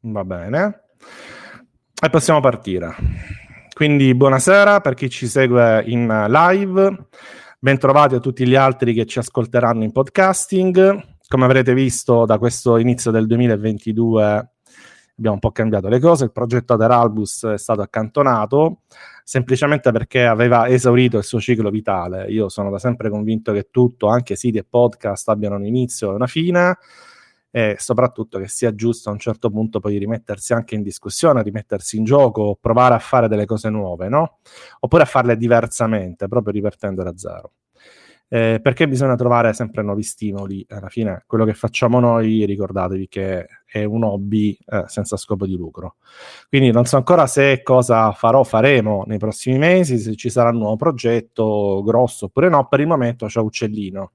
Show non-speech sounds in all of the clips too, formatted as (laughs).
Va bene. E possiamo partire. Quindi buonasera per chi ci segue in live, bentrovati a tutti gli altri che ci ascolteranno in podcasting. Come avrete visto da questo inizio del 2022 abbiamo un po' cambiato le cose, il progetto Aderalbus è stato accantonato semplicemente perché aveva esaurito il suo ciclo vitale. Io sono da sempre convinto che tutto, anche siti e podcast, abbiano un inizio e una fine e soprattutto che sia giusto a un certo punto poi rimettersi anche in discussione, rimettersi in gioco, provare a fare delle cose nuove, no? Oppure a farle diversamente, proprio ripartendo da zero. Eh, perché bisogna trovare sempre nuovi stimoli. Alla fine, quello che facciamo noi, ricordatevi che è un hobby eh, senza scopo di lucro. Quindi non so ancora se cosa farò, faremo nei prossimi mesi, se ci sarà un nuovo progetto grosso oppure no. Per il momento c'è Uccellino.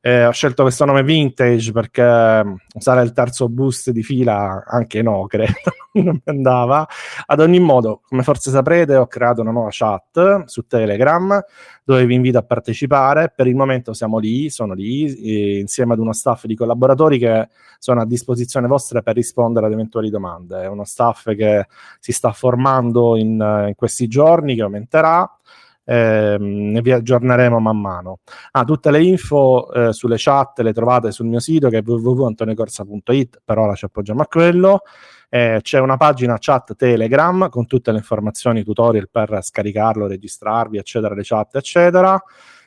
Eh, ho scelto questo nome vintage perché mm, usare il terzo boost di fila, anche no, (laughs) credo, non mi andava. Ad ogni modo, come forse saprete, ho creato una nuova chat su Telegram dove vi invito a partecipare. Per il momento siamo lì, sono lì, insieme ad uno staff di collaboratori che sono a disposizione vostra per rispondere ad eventuali domande. È uno staff che si sta formando in, in questi giorni, che aumenterà ehm, vi aggiorneremo man mano. Ah, tutte le info eh, sulle chat le trovate sul mio sito che è www.antoniocorsa.it, per ora ci appoggiamo a quello. Eh, c'è una pagina chat Telegram con tutte le informazioni, tutorial per scaricarlo, registrarvi, eccetera, le chat, eccetera.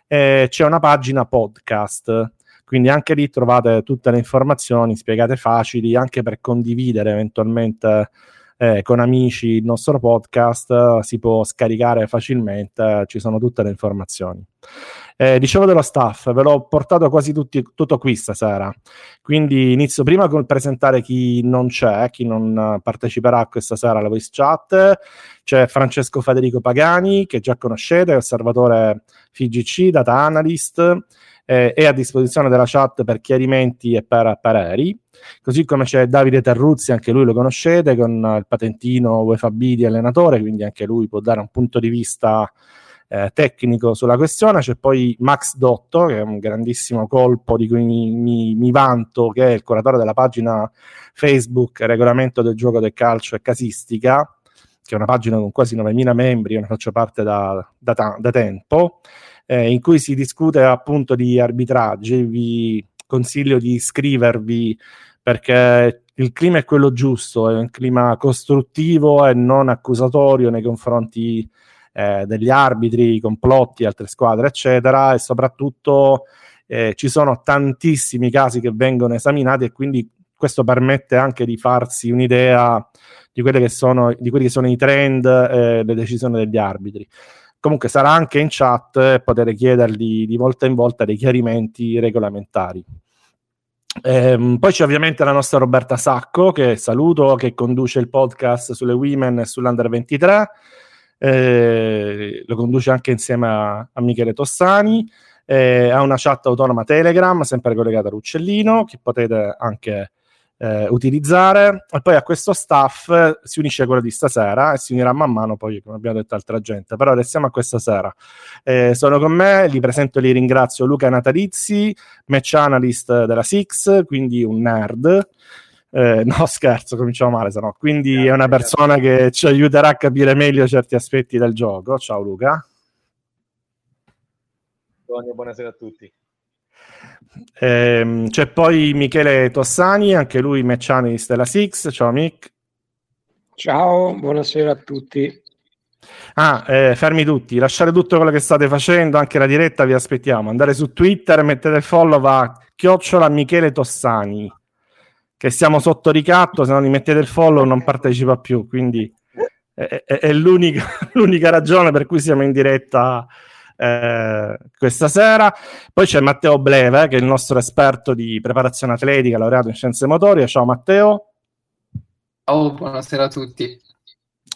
Eh, c'è una pagina podcast, quindi anche lì trovate tutte le informazioni spiegate facili, anche per condividere eventualmente eh, con amici il nostro podcast, eh, si può scaricare facilmente, ci sono tutte le informazioni. Eh, dicevo dello staff, ve l'ho portato quasi tutti, tutto qui stasera, quindi inizio prima con presentare chi non c'è, chi non parteciperà questa sera alla voice chat. C'è Francesco Federico Pagani, che già conoscete, osservatore FIGC, data analyst, eh, è a disposizione della chat per chiarimenti e per pareri. Così come c'è Davide Terruzzi, anche lui lo conoscete, con il patentino UEFAB di allenatore, quindi anche lui può dare un punto di vista eh, tecnico sulla questione. C'è poi Max Dotto, che è un grandissimo colpo di cui mi, mi, mi vanto, che è il curatore della pagina Facebook Regolamento del gioco del calcio e casistica, che è una pagina con quasi 9.000 membri, io ne faccio parte da, da, da tempo, eh, in cui si discute appunto di arbitraggi. Vi consiglio di iscrivervi perché il clima è quello giusto, è un clima costruttivo e non accusatorio nei confronti eh, degli arbitri, complotti, altre squadre, eccetera, e soprattutto eh, ci sono tantissimi casi che vengono esaminati e quindi questo permette anche di farsi un'idea di, che sono, di quelli che sono i trend e eh, le decisioni degli arbitri. Comunque sarà anche in chat e poter chiedergli di volta in volta dei chiarimenti regolamentari. Ehm, poi c'è ovviamente la nostra Roberta Sacco, che saluto, che conduce il podcast sulle Women e sull'Under 23. Eh, lo conduce anche insieme a, a Michele Tossani. Eh, ha una chat autonoma Telegram, sempre collegata a Uccellino, che potete anche eh, utilizzare. E poi a questo staff eh, si unisce quello di stasera e si unirà man mano poi, come abbiamo detto, altra gente. Però restiamo a questa sera. Eh, sono con me, li presento e li ringrazio Luca Natalizzi, match analyst della Six, quindi un nerd. Eh, no, (laughs) scherzo, cominciamo male, se no. Quindi è una persona che ci aiuterà a capire meglio certi aspetti del gioco. Ciao Luca. Buonasera a tutti. Ehm, c'è poi Michele Tossani, anche lui match analyst della Six. Ciao Mick. Ciao, buonasera a tutti. Ah, eh, fermi tutti, lasciare tutto quello che state facendo, anche la diretta vi aspettiamo. Andare su Twitter, mettete il follow a chiocciola Michele Tossani, che siamo sotto ricatto, se non gli mettete il follow non partecipa più, quindi è, è, è l'unica, (laughs) l'unica ragione per cui siamo in diretta eh, questa sera. Poi c'è Matteo Bleve, che è il nostro esperto di preparazione atletica, laureato in scienze motorie. Ciao Matteo. Ciao, buonasera a tutti.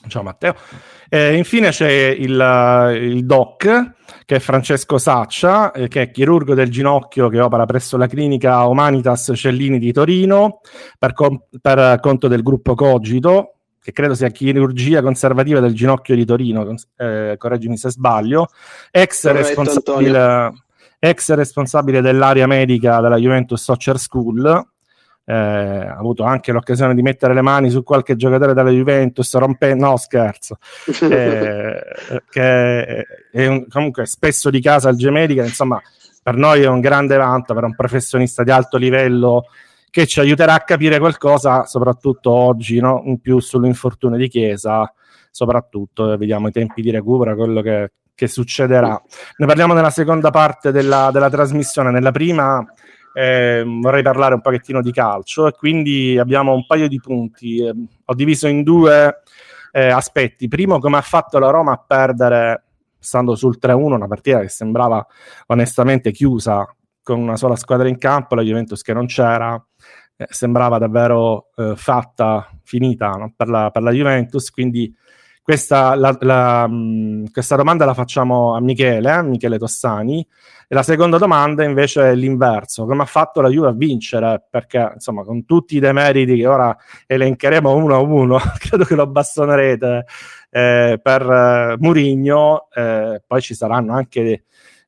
Ciao Matteo. Eh, infine c'è il, il, doc, che è Francesco Saccia, eh, che è chirurgo del ginocchio che opera presso la clinica Humanitas Cellini di Torino per, com- per conto del gruppo Cogito, che credo sia chirurgia conservativa del ginocchio di Torino, eh, correggimi se sbaglio, ex responsabile, ex responsabile, dell'area medica della Juventus Soccer School. eh, ha avuto anche l'occasione di mettere le mani su qualche giocatore della Juventus, rompendo, no scherzo, (laughs) eh, che è un, comunque spesso di casa al Gemerica, insomma per noi è un grande vanto, per un professionista di alto livello che ci aiuterà a capire qualcosa, soprattutto oggi, no? in più sull'infortunio di Chiesa, soprattutto eh, vediamo i tempi di recupero, quello che, che succederà. Ne parliamo nella seconda parte della, della trasmissione, nella prima eh, vorrei parlare un pochettino di calcio e quindi abbiamo un paio di punti. Eh, ho diviso in due eh, aspetti. Primo, come ha fatto la Roma a perdere, stando sul 3-1, una partita che sembrava onestamente chiusa con una sola squadra in campo, la Juventus che non c'era. Eh, sembrava davvero eh, fatta, finita no? per, la, per la Juventus, quindi questa, la, la, mh, questa, domanda la facciamo a Michele, eh, Michele Tossani. E la seconda domanda invece è l'inverso: come ha fatto la Juve a vincere? Perché insomma, con tutti i demeriti che ora elencheremo uno a uno, (laughs) credo che lo bastonerete eh, per eh, Murigno. Eh, poi ci saranno anche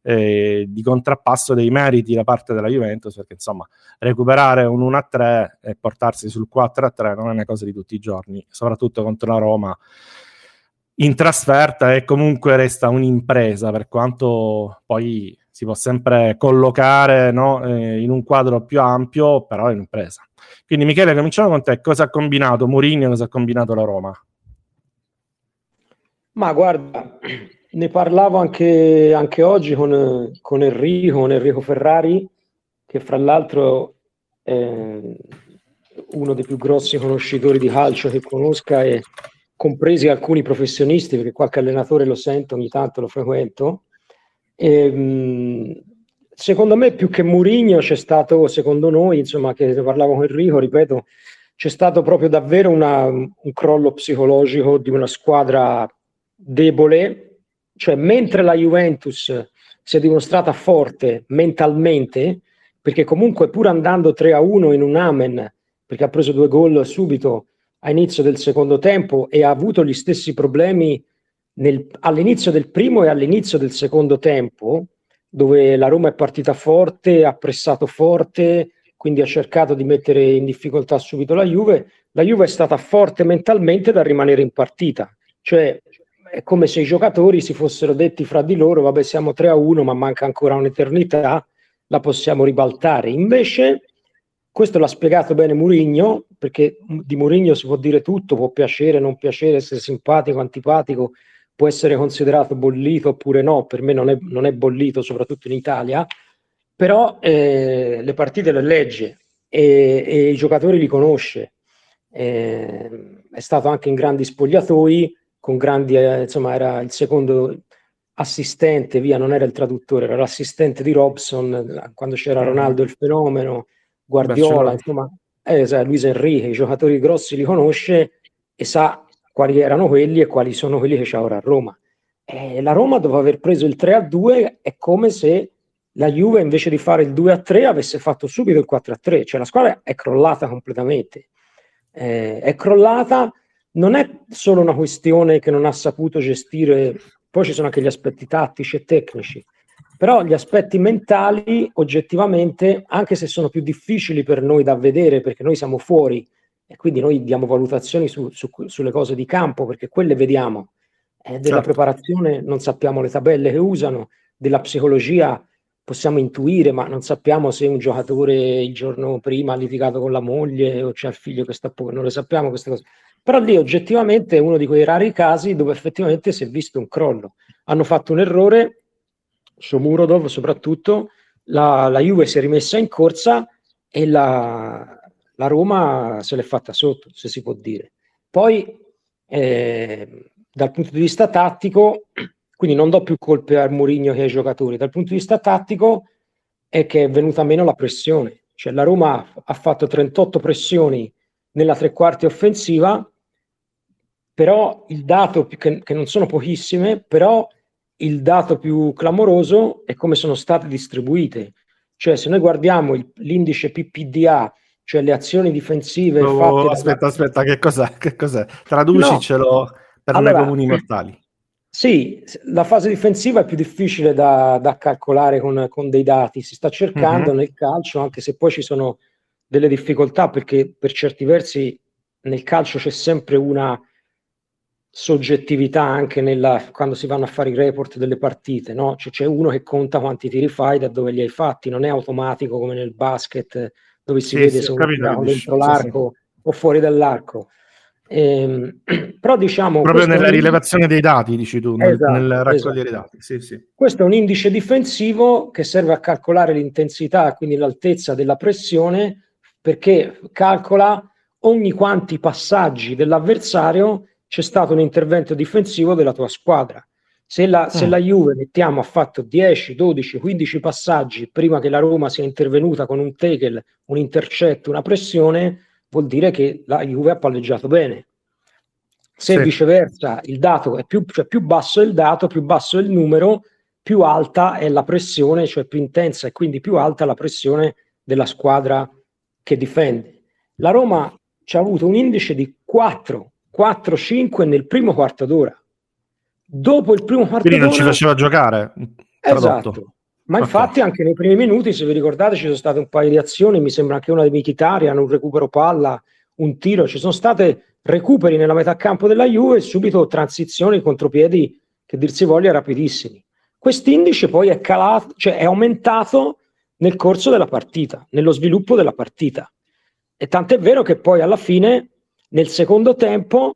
eh, di contrappasso dei meriti da parte della Juventus, perché insomma, recuperare un 1-3 e portarsi sul 4-3 non è una cosa di tutti i giorni, soprattutto contro la Roma in trasferta e comunque resta un'impresa per quanto poi si può sempre collocare no, eh, in un quadro più ampio, però è un'impresa. Quindi Michele, cominciamo con te. Cosa ha combinato Mourinho, cosa ha combinato la Roma? Ma guarda, ne parlavo anche, anche oggi con, con, Enrico, con Enrico Ferrari, che fra l'altro è uno dei più grossi conoscitori di calcio che conosca e compresi alcuni professionisti, perché qualche allenatore lo sento, ogni tanto lo frequento. E, ehm, secondo me, più che Murigno, c'è stato, secondo noi, insomma, che ne parlavo con Enrico, ripeto, c'è stato proprio davvero una, un crollo psicologico di una squadra debole, cioè mentre la Juventus si è dimostrata forte mentalmente, perché comunque pur andando 3 a 1 in un Amen, perché ha preso due gol subito, a inizio del secondo tempo e ha avuto gli stessi problemi nel, all'inizio del primo e all'inizio del secondo tempo, dove la Roma è partita forte, ha pressato forte, quindi ha cercato di mettere in difficoltà subito la Juve. La Juve è stata forte mentalmente da rimanere in partita, cioè è come se i giocatori si fossero detti fra di loro, vabbè siamo 3 a 1, ma manca ancora un'eternità, la possiamo ribaltare. Invece questo l'ha spiegato bene Murigno, perché di Murigno si può dire tutto, può piacere, non piacere, essere simpatico, antipatico, può essere considerato bollito oppure no, per me non è, non è bollito, soprattutto in Italia, però eh, le partite le legge e, e, i giocatori li conosce. Eh, è stato anche in grandi spogliatoi, con grandi, eh, insomma, era il secondo assistente, via, non era il traduttore, era l'assistente di Robson quando c'era mm-hmm. Ronaldo il fenomeno Guardiola, insomma, eh, Luis Enrique, i giocatori grossi li conosce e sa quali erano quelli e quali sono quelli che c'è ora a Roma. Eh, la Roma, dopo aver preso il 3 a 2, è come se la Juve invece di fare il 2 a 3 avesse fatto subito il 4 a 3, cioè la squadra è crollata completamente. Eh, è crollata, non è solo una questione che non ha saputo gestire, poi ci sono anche gli aspetti tattici e tecnici, però gli aspetti mentali, oggettivamente, anche se sono più difficili per noi da vedere, perché noi siamo fuori e quindi noi diamo valutazioni su, su, sulle cose di campo, perché quelle vediamo. Eh, della certo. preparazione non sappiamo le tabelle che usano, della psicologia possiamo intuire, ma non sappiamo se un giocatore il giorno prima ha litigato con la moglie o c'è il figlio che sta poco, non le sappiamo queste cose. Però lì oggettivamente è uno di quei rari casi dove effettivamente si è visto un crollo. Hanno fatto un errore Shomurodov soprattutto, la, la, Juve si è rimessa in corsa e la, la, Roma se l'è fatta sotto, se si può dire. Poi, eh, dal punto di vista tattico, quindi non do più colpe al Mourinho che ai giocatori, dal punto di vista tattico è che è venuta meno la pressione. Cioè la Roma ha fatto 38 pressioni nella tre quarti offensiva, però il dato, che, che non sono pochissime, però il dato più clamoroso è come sono state distribuite. Cioè, se noi guardiamo il, l'indice PPDA, cioè le azioni difensive. Oh, aspetta, da... aspetta, che cos'è? Che cos'è? Traducicelo no. per allora, noi comuni mortali. Sì, la fase difensiva è più difficile da, da calcolare con, con, dei dati, si sta cercando mm-hmm. nel calcio, anche se poi ci sono delle difficoltà perché per certi versi nel calcio c'è sempre una soggettività anche nella, quando si vanno a fare i report delle partite, no? Cioè, c'è uno che conta quanti tiri fai da dove li hai fatti, non è automatico come nel basket dove si sì, vede sì, se tira dentro l'arco sì, o fuori dall'arco. Ehm, (clears throat) però diciamo proprio nella rilevazione dei dati, dici tu, esatto, nel raccogliere esatto. dati. Sì, sì. Questo è un indice difensivo che serve a calcolare l'intensità, quindi l'altezza della pressione, perché calcola ogni quanti passaggi dell'avversario c'è stato un intervento difensivo della tua squadra. Se la, se mm. la, Juve, mettiamo, ha fatto 10, 12, 15 passaggi prima che la Roma sia intervenuta con un tackle, un intercetto, una pressione, vuol dire che la Juve ha palleggiato bene. Se sì. viceversa il dato è più, cioè più basso è il dato, più basso è il numero, più alta è la pressione, cioè più intensa e quindi più alta la pressione della squadra che difende. La Roma ci ha avuto un indice di 4 4-5 nel primo quarto d'ora. Dopo il primo quarto Quindi d'ora... non ci faceva giocare. Tradotto. Esatto. Ma okay. infatti anche nei primi minuti, se vi ricordate, ci sono state un paio di azioni, mi sembra anche una di Michitarian, un recupero palla, un tiro, ci sono state recuperi nella metà campo della Juve e subito transizioni, contropiedi, che dir si voglia, rapidissimi. Quest'indice poi è calato, cioè è aumentato nel corso della partita, nello sviluppo della partita. E tant'è vero che poi alla fine nel secondo tempo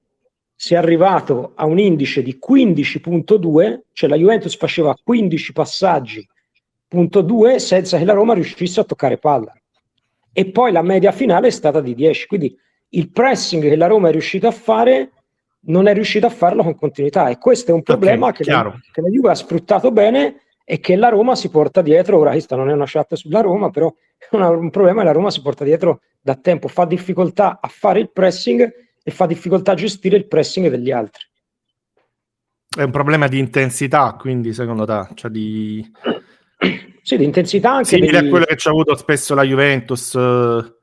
si è arrivato a un indice di 15.2, cioè la Juventus faceva 15 passaggi, punto 2, senza che la Roma riuscisse a toccare palla. E poi la media finale è stata di 10, quindi il pressing che la Roma è riuscita a fare non è riuscita a farlo con continuità e questo è un problema okay, che, la, che la Juve ha sfruttato bene e che la Roma si porta dietro, ora questa non è una chat sulla Roma, però (laughs) è un problema che la Roma si porta dietro da tempo, fa difficoltà a fare il pressing e fa difficoltà a gestire il pressing degli altri. È un problema di intensità, quindi secondo te? Cioè di... (clears throat) Sì, di intensità anche. Simile degli... a quello che ci ha avuto spesso la Juventus eh,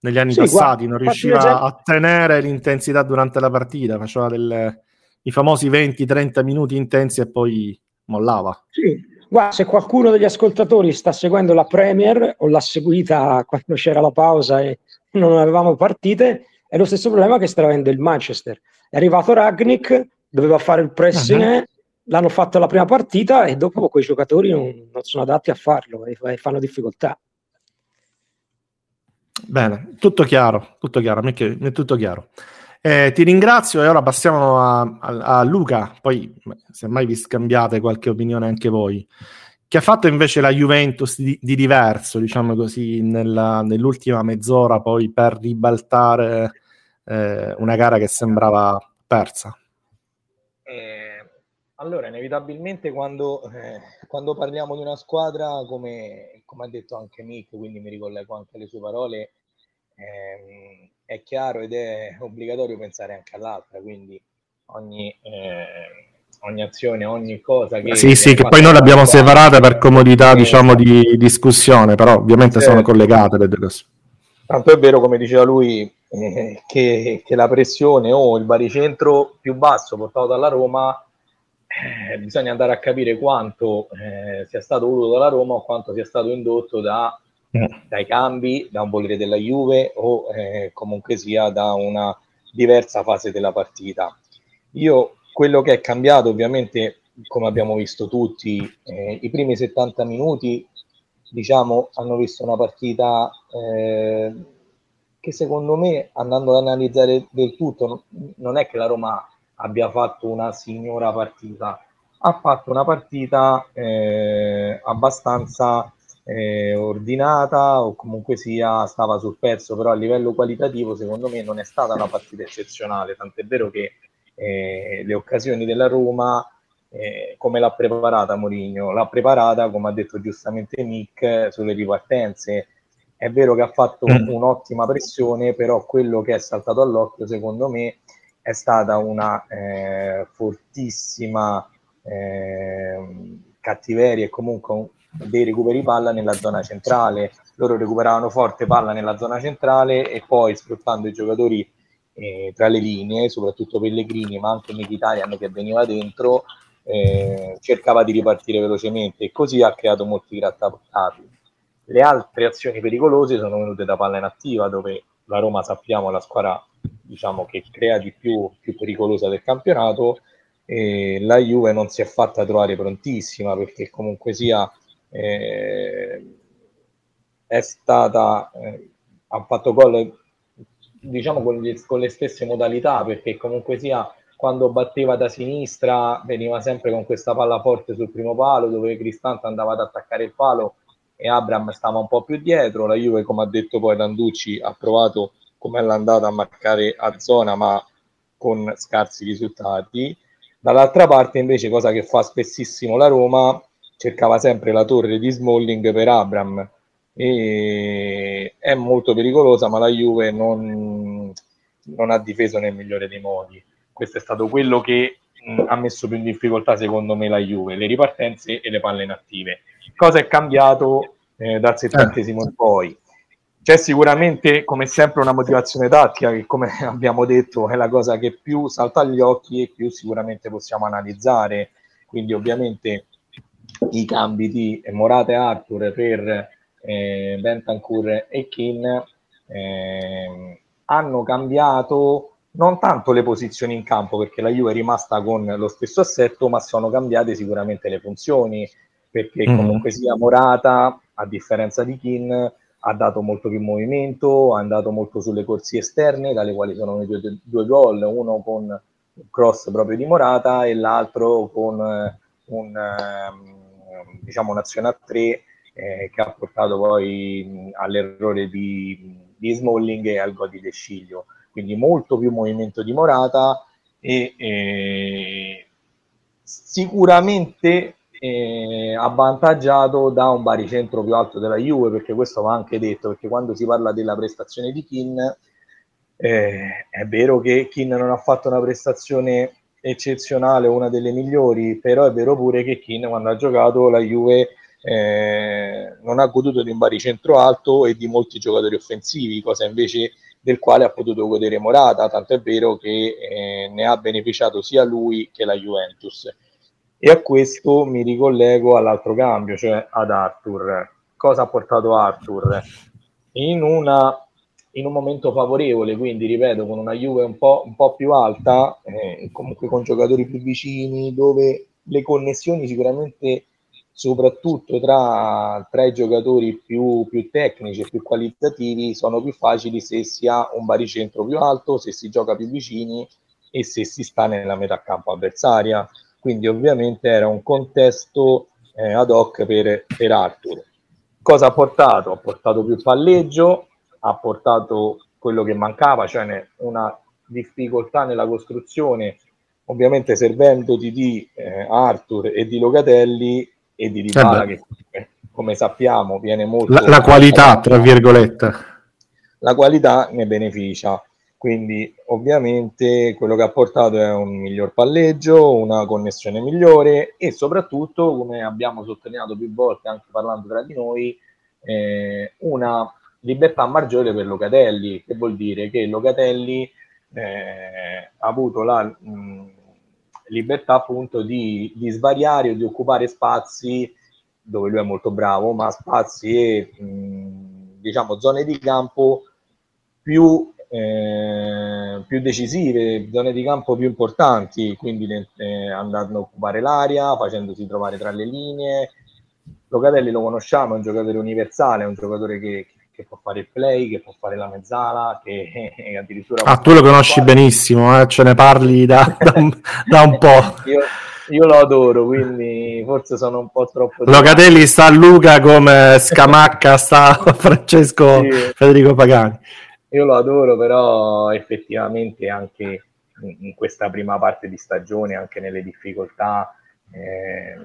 negli anni sì, passati, guarda, non riusciva esempio... a tenere l'intensità durante la partita, faceva delle, i famosi 20-30 minuti intensi e poi mollava. Sì, Guarda, se qualcuno degli ascoltatori sta seguendo la Premier o l'ha seguita quando c'era la pausa e non avevamo partite, è lo stesso problema che sta avendo il Manchester. È arrivato Ragnick, doveva fare il pressing, uh-huh. l'hanno fatto la prima partita e dopo quei giocatori non, non sono adatti a farlo e, e fanno difficoltà. Bene, tutto chiaro, tutto chiaro, mi è tutto chiaro. Eh, ti ringrazio e ora passiamo a, a, a, Luca, poi se mai vi scambiate qualche opinione anche voi, che ha fatto invece la Juventus di, di diverso, diciamo così, nella, nell'ultima mezz'ora poi per ribaltare eh, una gara che sembrava persa. Eh, allora, inevitabilmente quando, eh, quando, parliamo di una squadra, come, come, ha detto anche Nick, quindi mi ricollego anche alle sue parole, ehm, è chiaro ed è obbligatorio pensare anche all'altra, quindi ogni, eh, ogni azione, ogni cosa che... Sì, sì, che poi noi l'abbiamo separata per comodità, eh, diciamo, di discussione, però ovviamente certo. sono collegate le due cose. Tanto è vero, come diceva lui, eh, che, che, la pressione o il baricentro più basso portato dalla Roma, eh, bisogna andare a capire quanto eh, sia stato voluto dalla Roma o quanto sia stato indotto da. Dai cambi, da un volere della Juve o eh, comunque sia da una diversa fase della partita. Io quello che è cambiato ovviamente, come abbiamo visto tutti, eh, i primi 70 minuti diciamo hanno visto una partita eh, che secondo me andando ad analizzare del tutto non è che la Roma abbia fatto una signora partita, ha fatto una partita eh, abbastanza eh, ordinata o comunque sia stava sul pezzo, però a livello qualitativo secondo me non è stata una partita eccezionale, tant'è vero che eh, le occasioni della Roma eh, come l'ha preparata Mourinho? L'ha preparata, come ha detto giustamente Nick, sulle ripartenze. È vero che ha fatto mm. un'ottima pressione, però quello che è saltato all'occhio, secondo me, è stata una eh, fortissima eh, cattiveria e comunque dei recuperi palla nella zona centrale. Loro recuperavano forte palla nella zona centrale e poi sfruttando i giocatori eh, tra le linee, soprattutto Pellegrini, ma anche Mkhitaryan che veniva dentro, eh, cercava di ripartire velocemente e così ha creato molti grattapattati. Le altre azioni pericolose sono venute da palla inattiva, dove la Roma sappiamo è la squadra diciamo, che crea di più, più pericolosa del campionato. E la Juve non si è fatta trovare prontissima perché comunque sia eh, è stata eh, ha fatto gol diciamo con, gli, con le stesse modalità perché comunque sia quando batteva da sinistra veniva sempre con questa palla forte sul primo palo dove Cristante andava ad attaccare il palo e Abram stava un po' più dietro. La Juve, come ha detto poi Landucci, ha provato come l'andata a marcare a zona, ma con scarsi risultati. Dall'altra parte, invece, cosa che fa spessissimo la Roma, cercava sempre la torre di Smalling per Abram e è molto pericolosa, ma la Juve non, non ha difeso nel migliore dei modi. Questo è stato quello che mh, ha messo più in difficoltà, secondo me, la Juve, le ripartenze e le palle inattive. Cosa è cambiato eh, dal settantesimo in poi? C'è sicuramente, come sempre, una motivazione tattica che, come (laughs) abbiamo detto, è la cosa che più salta agli occhi e più sicuramente possiamo analizzare. Quindi, ovviamente, i cambi di Morata e Arthur per eh, Bentancur e Kin eh, hanno cambiato non tanto le posizioni in campo perché la Juve è rimasta con lo stesso assetto ma sono cambiate sicuramente le funzioni perché mm. comunque sia Morata a differenza di Kin ha dato molto più movimento, ha andato molto sulle corsie esterne, dalle quali sono venuti due, due gol, uno con un cross proprio di Morata e l'altro con eh, un, eh, diciamo un'azione a tre eh, che ha portato poi all'errore di, di Smalling e al gol di De Sciglio. Quindi molto più movimento di Morata e eh, sicuramente eh, avvantaggiato da un baricentro più alto della Juve, perché questo va anche detto, perché quando si parla della prestazione di Kin, eh, è vero che Kin non ha fatto una prestazione eccezionale, una delle migliori, però è vero pure che Kin quando ha giocato la Juve eh, non ha goduto di un baricentro alto e di molti giocatori offensivi, cosa invece del quale ha potuto godere Morata, tanto è vero che eh, ne ha beneficiato sia lui che la Juventus. E a questo mi ricollego all'altro cambio, cioè ad Arthur. Cosa ha portato Arthur? In, una, in un momento favorevole, quindi ripeto, con una Juve un po', un po più alta, eh, comunque con giocatori più vicini, dove le connessioni sicuramente soprattutto tra, tra i giocatori più, più, tecnici e più qualitativi sono più facili se si ha un baricentro più alto, se si gioca più vicini e se si sta nella metà campo avversaria. Quindi ovviamente era un contesto eh, ad hoc per, per Arthur. Cosa ha portato? Ha portato più palleggio, ha portato quello che mancava, cioè una difficoltà nella costruzione, ovviamente servendoti di eh, Arthur e di Locatelli e di Dybala eh che come sappiamo viene molto... La, la qualità, tra virgolette. La qualità ne beneficia, quindi ovviamente quello che ha portato è un miglior palleggio, una connessione migliore e soprattutto, come abbiamo sottolineato più volte anche parlando tra di noi, eh, una libertà maggiore per Locatelli, che vuol dire che Locatelli eh, ha avuto la... Mh, libertà appunto di, di svariare o di occupare spazi dove lui è molto bravo, ma spazi e mh, diciamo zone di campo più, eh, più decisive, zone di campo più importanti, quindi eh, andando a occupare l'area, facendosi trovare tra le linee. Locatelli lo conosciamo, è un giocatore universale, è un giocatore che, che può fare il play, che può fare la mezzala, che (laughs) addirittura... Ah, tu lo conosci fare... benissimo, eh? ce ne parli da, (laughs) da, un, da un, po'. io, io, lo adoro, quindi forse sono un po' troppo... Locatelli sta a Luca come Scamacca (laughs) sta Francesco sì. Federico Pagani. Io lo adoro, però effettivamente anche in questa prima parte di stagione, anche nelle difficoltà, eh,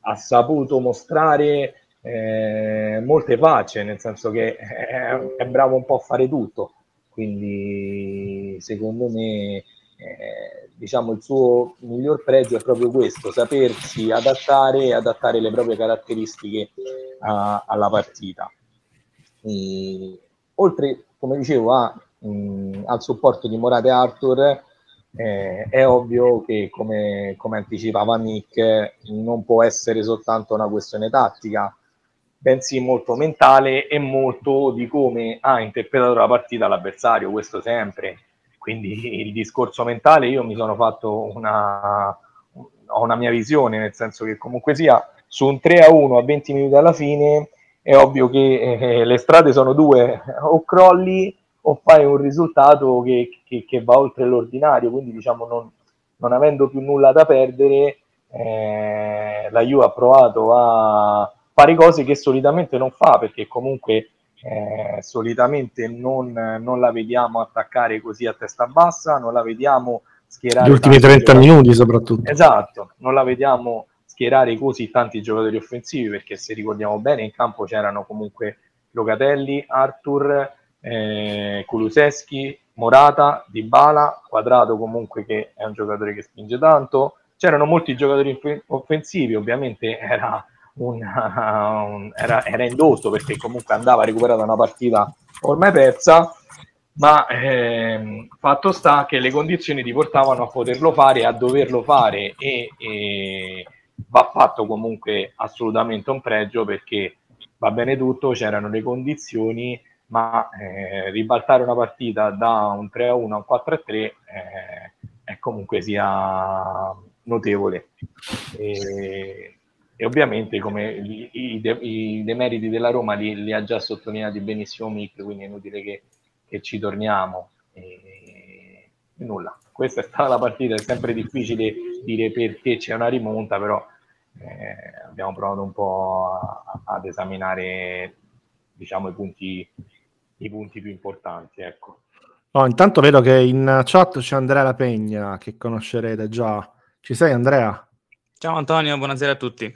ha saputo mostrare eh, molte facce, nel senso che è, è, bravo un po' a fare tutto, quindi secondo me eh, diciamo il suo miglior pregio è proprio questo, sapersi adattare e adattare le proprie caratteristiche a, alla partita. E, oltre, come dicevo, a, mh, al supporto di Morate Arthur, eh, è ovvio che, come, come, anticipava Nick, non può essere soltanto una questione tattica, bensì molto mentale e molto di come ha interpretato la partita l'avversario, questo sempre. Quindi il discorso mentale io mi sono fatto una, ho una mia visione, nel senso che comunque sia su un 3 a 1 a 20 minuti alla fine è ovvio che eh, le strade sono due, o crolli o fai un risultato che, che, che va oltre l'ordinario, quindi diciamo non, non avendo più nulla da perdere, eh, la Juve ha provato a fare cose che solitamente non fa, perché comunque eh, solitamente non, non, la vediamo attaccare così a testa bassa, non la vediamo schierare... Gli ultimi 30 giocatori. minuti soprattutto. Esatto, non la vediamo schierare così tanti giocatori offensivi, perché se ricordiamo bene in campo c'erano comunque Locatelli, Arthur, eh, Kuluseschi, Morata, Dybala, Quadrato comunque che è un giocatore che spinge tanto, c'erano molti giocatori offensivi, ovviamente era, una, (laughs) un, era, era indotto perché comunque andava recuperata una partita ormai persa, ma eh, fatto sta che le condizioni ti portavano a poterlo fare, a doverlo fare e, e va fatto comunque assolutamente un pregio perché va bene tutto, c'erano le condizioni ma eh, ribaltare una partita da un 3 a 1 a un 4 a 3 eh, è comunque sia notevole. E, e ovviamente come i, i, i, demeriti della Roma li, li, ha già sottolineati benissimo Mick, quindi è inutile che, che ci torniamo. E, e nulla, questa è stata la partita, è sempre difficile dire perché c'è una rimonta, però eh, abbiamo provato un po' a, ad esaminare diciamo, i punti i punti più importanti. Ecco. Oh, intanto vedo che in chat c'è Andrea La Pegna, che conoscerete già. Ci sei Andrea? Ciao Antonio, buonasera a tutti.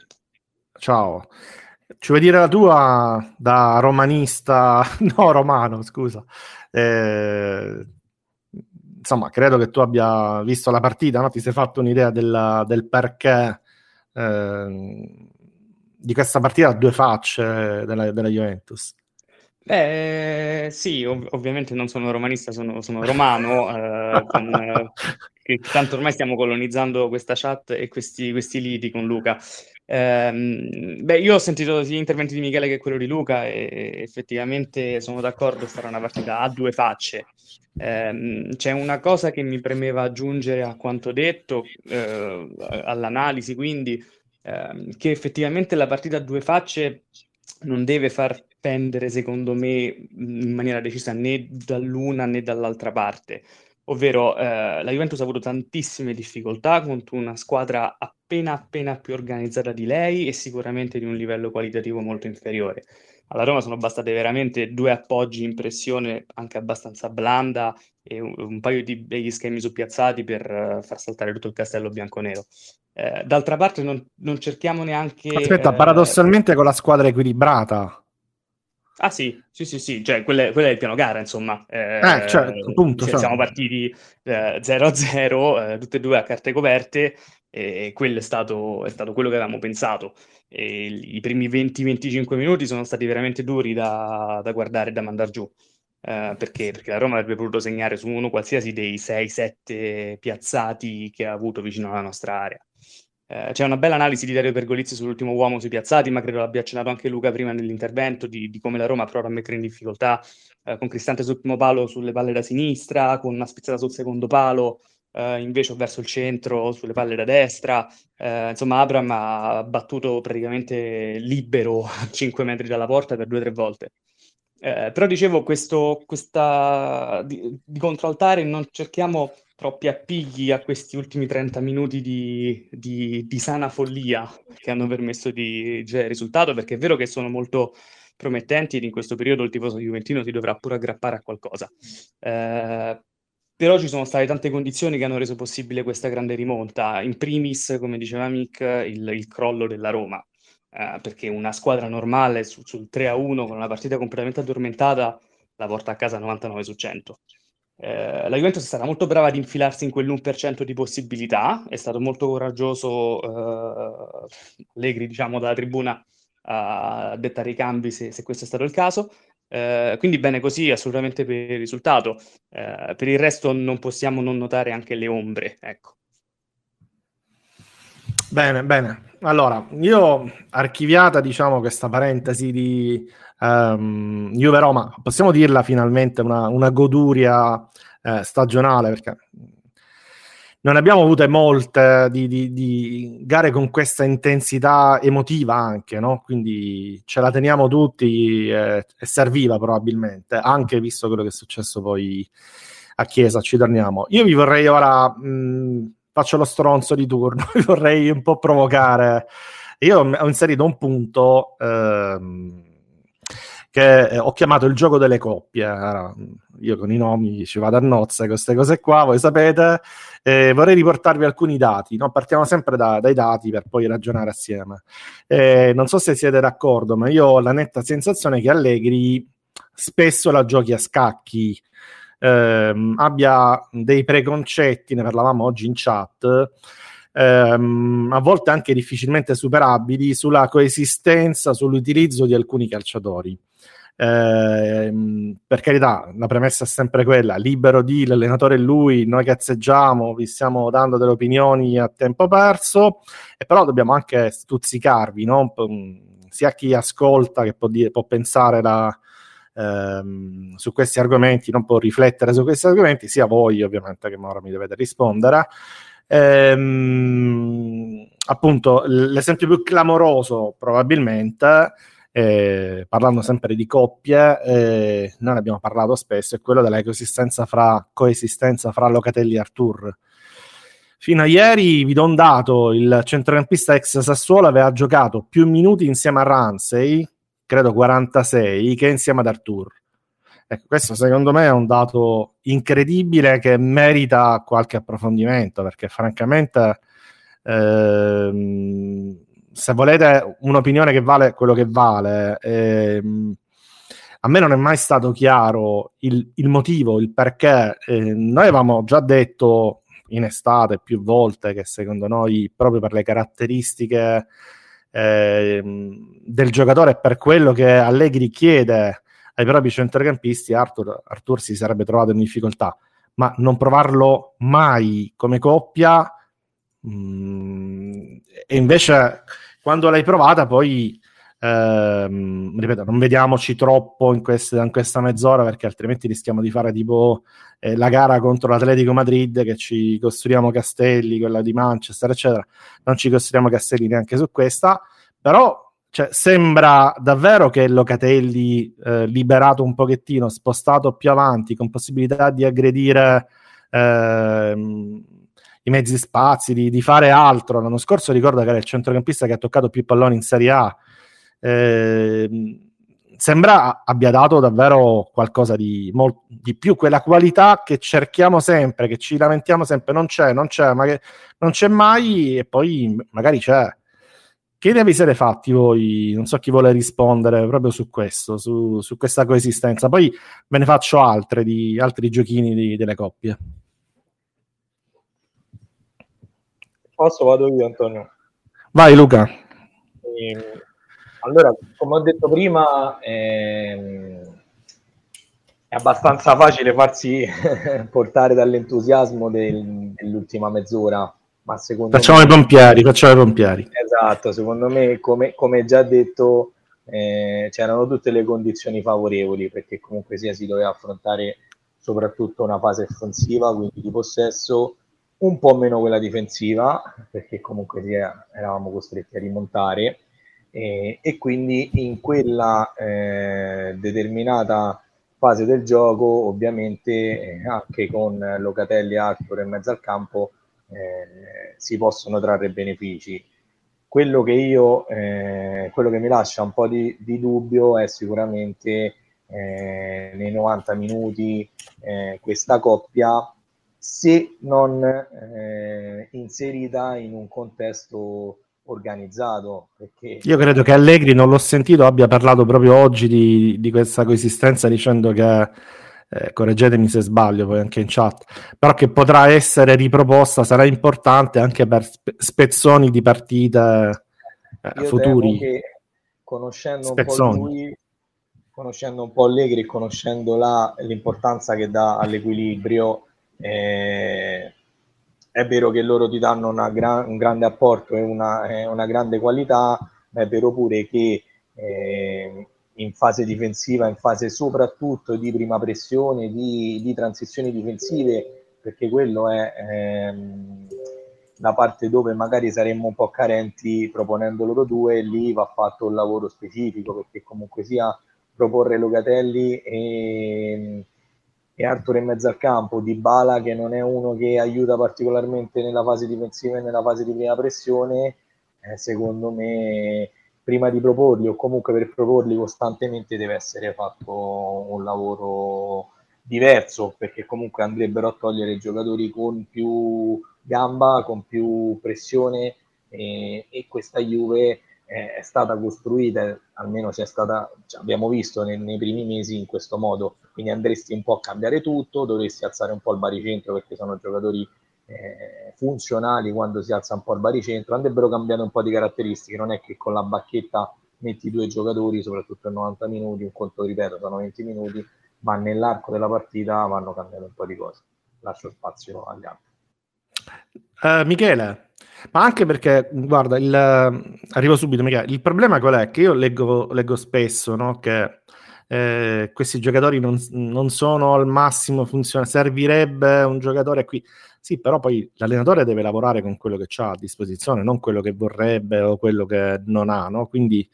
Ciao. Ci vuoi dire la tua da romanista, (laughs) no romano, scusa. Eh, insomma, credo che tu abbia visto la partita, no? ti sei fatto un'idea del, del perché eh, di questa partita a due facce della, della Juventus. Beh, sì, ov- ovviamente non sono romanista, sono, sono romano, (laughs) eh, con, eh, tanto ormai stiamo colonizzando questa chat e questi, questi liti con Luca. Eh, beh, io ho sentito gli interventi di Michele che quello di Luca e effettivamente sono d'accordo, sarà una partita a due facce. Eh, c'è una cosa che mi premeva aggiungere a quanto detto, eh, all'analisi, quindi ehm, che effettivamente la partita a due facce non deve far pendere, secondo me, in maniera decisa né dall'una né dall'altra parte. Ovvero, eh, la Juventus ha avuto tantissime difficoltà contro una squadra appena appena più organizzata di lei e sicuramente di un livello qualitativo molto inferiore. Alla Roma sono bastate veramente due appoggi in pressione anche abbastanza blanda e un, un paio di begli schemi suppiazzati per uh, far saltare tutto il castello bianconero. Eh, d'altra parte non, non, cerchiamo neanche... Aspetta, eh, paradossalmente con la squadra equilibrata. Ah sì, sì, sì, sì, cioè quello è, il piano gara, insomma. Eh, eh certo, appunto. Cioè, siamo partiti eh, 0-0, eh, tutte e due a carte coperte, e quello è stato, è stato quello che avevamo pensato. E I primi 20-25 minuti sono stati veramente duri da, da guardare e da mandare giù. Uh, perché? perché la Roma avrebbe potuto segnare su uno qualsiasi dei 6-7 piazzati che ha avuto vicino alla nostra area. Eh, c'è una bella analisi di Dario Pergolizzi sull'ultimo uomo sui piazzati, ma credo l'abbia accennato anche Luca prima nell'intervento, di, di come la Roma prova a mettere in difficoltà eh, con Cristante sul primo palo sulle palle da sinistra, con una spizzata sul secondo palo, eh, invece verso il centro sulle palle da destra. Eh, insomma, Abram ha battuto praticamente libero (laughs) a 5 metri dalla porta per due o tre volte. Eh, però dicevo, questo, questa, di, di contraltare non cerchiamo troppi appigli a questi ultimi 30 minuti di, di, di sana follia che hanno permesso di girare il risultato, perché è vero che sono molto promettenti ed in questo periodo il tifoso juventino si dovrà pure aggrappare a qualcosa. Eh, però ci sono state tante condizioni che hanno reso possibile questa grande rimonta. In primis, come diceva Mick, il, il crollo della Roma, eh, perché una squadra normale su, sul 3-1 con una partita completamente addormentata la porta a casa 99 su 100. Eh, la Juventus è stata molto brava ad infilarsi in quell'1% di possibilità, è stato molto coraggioso eh, Allegri, diciamo, dalla tribuna a dettare i cambi se, se questo è stato il caso. Eh, quindi bene così, assolutamente per il risultato. Eh, per il resto non possiamo non notare anche le ombre, ecco. Bene, bene. Allora, io archiviata, diciamo, questa parentesi di um, Juve-Roma, possiamo dirla finalmente una, una goduria eh, stagionale, perché non abbiamo avute molte di, di, di, gare con questa intensità emotiva anche, no? Quindi ce la teniamo tutti eh, e serviva probabilmente, anche visto quello che è successo poi a Chiesa, ci torniamo. Io vi vorrei ora... Mh, faccio lo stronzo di turno, (laughs) vorrei un po' provocare. Io ho inserito un punto ehm, che ho chiamato il gioco delle coppie. Allora, io con i nomi ci vado a nozze, queste cose qua, voi sapete. Eh, vorrei riportarvi alcuni dati, no? partiamo sempre da, dai dati per poi ragionare assieme. Eh, non so se siete d'accordo, ma io ho la netta sensazione che Allegri spesso la giochi a scacchi ehm, abbia dei preconcetti, ne parlavamo oggi in chat, ehm, a volte anche difficilmente superabili sulla coesistenza, sull'utilizzo di alcuni calciatori. Eh, per carità, la premessa è sempre quella: libero di l'allenatore è lui, noi cazzeggiamo, vi stiamo dando delle opinioni a tempo perso, e però dobbiamo anche stuzzicarvi, no? sia chi ascolta che può, dire, può pensare la, ehm, su questi argomenti, non può riflettere su questi argomenti, sia voi ovviamente che ora mi dovete rispondere. Ehm, appunto, l'esempio più clamoroso probabilmente, eh, parlando sempre di coppie, eh, noi ne abbiamo parlato spesso, è quello della coesistenza fra, coesistenza fra Locatelli e Artur. Fino a ieri vi do un dato, il centrocampista ex Sassuolo aveva giocato più minuti insieme a Ramsey credo 46, che insieme ad Artur. Ecco, questo secondo me è un dato incredibile che merita qualche approfondimento, perché francamente, ehm, se volete un'opinione che vale quello che vale, ehm, a me non è mai stato chiaro il, il motivo, il perché. Eh, noi avevamo già detto in estate più volte che secondo noi, proprio per le caratteristiche eh, del giocatore per quello che Allegri chiede ai propri centrocampisti, Arthur, Arthur si sarebbe trovato in difficoltà, ma non provarlo mai come coppia mm, e invece quando l'hai provata poi ehm, ripeto non vediamoci troppo in, queste, in, questa mezz'ora perché altrimenti rischiamo di fare tipo eh, la gara contro l'Atletico Madrid che ci costruiamo castelli quella di Manchester eccetera. Non ci costruiamo castelli neanche su questa però cioè, sembra davvero che Locatelli eh, liberato un pochettino spostato più avanti con possibilità di aggredire eh, i mezzi spazi, di, di, fare altro. L'anno scorso ricordo che era il centrocampista che ha toccato più palloni in Serie A. Eh, sembra abbia dato davvero qualcosa di, molt- di, più, quella qualità che cerchiamo sempre, che ci lamentiamo sempre, non c'è, non c'è, ma che non c'è mai e poi magari c'è. Che ne vi siete fatti voi? Non so chi vuole rispondere proprio su questo, su, su questa coesistenza. Poi ve ne faccio altre di altri giochini di, delle coppie. Posso vado io, Antonio? Vai, Luca. Ehm, allora, come ho detto prima, ehm, è abbastanza facile farsi (laughs) portare dall'entusiasmo del, dell'ultima mezz'ora ma secondo facciamo me, i pompieri, facciamo i pompieri. Esatto, secondo me, come, come già detto, eh, c'erano tutte le condizioni favorevoli perché comunque sia si doveva affrontare soprattutto una fase offensiva, quindi di possesso, un po' meno quella difensiva, perché comunque eravamo costretti a rimontare. Eh, e quindi in quella eh, determinata fase del gioco, ovviamente eh, anche con Locatelli e Arthur in mezzo al campo, eh, si possono trarre benefici. Quello che io, eh, quello che mi lascia un po' di, di dubbio è sicuramente eh, nei 90 minuti eh, questa coppia se non eh, inserita in un contesto organizzato. Perché... Io credo che Allegri, non l'ho sentito, abbia parlato proprio oggi di, di questa coesistenza dicendo che eh, correggetemi se sbaglio poi anche in chat, però che potrà essere riproposta, sarà importante anche per spe- spezzoni di partite eh, futuri. conoscendo spezzoni. un po' lui, conoscendo un po' Allegri, conoscendo la, l'importanza che dà all'equilibrio, eh, è vero che loro ti danno gra- un grande apporto e una, eh, una, grande qualità, ma è vero pure che eh, in fase difensiva, in fase soprattutto di prima pressione, di, di transizioni difensive, perché quello è ehm, la parte dove magari saremmo un po' carenti proponendo loro due, lì va fatto un lavoro specifico, perché comunque sia proporre Locatelli e, e Arthur in mezzo al campo, Di Bala che non è uno che aiuta particolarmente nella fase difensiva e nella fase di prima pressione, eh, secondo me prima di proporli o comunque per proporli costantemente deve essere fatto un lavoro diverso perché comunque andrebbero a togliere giocatori con più gamba, con più pressione e, e questa Juve è, stata costruita, almeno c'è stata, abbiamo visto nei, nei, primi mesi in questo modo, quindi andresti un po' a cambiare tutto, dovresti alzare un po' il baricentro perché sono giocatori eh, funzionali quando si alza un po' il baricentro, andrebbero cambiando un po' di caratteristiche, non è che con la bacchetta metti due giocatori, soprattutto in 90 minuti, un conto ripeto sono 20 minuti, ma nell'arco della partita vanno cambiando un po' di cose. Lascio spazio agli altri. Uh, Michele, ma anche perché, guarda, il, arrivo subito, Michele, il problema qual è? Che io leggo, leggo spesso no? che eh, questi giocatori non, non, sono al massimo funzionali, servirebbe un giocatore qui. Sì, però poi l'allenatore deve lavorare con quello che ha a disposizione, non quello che vorrebbe o quello che non ha, no? Quindi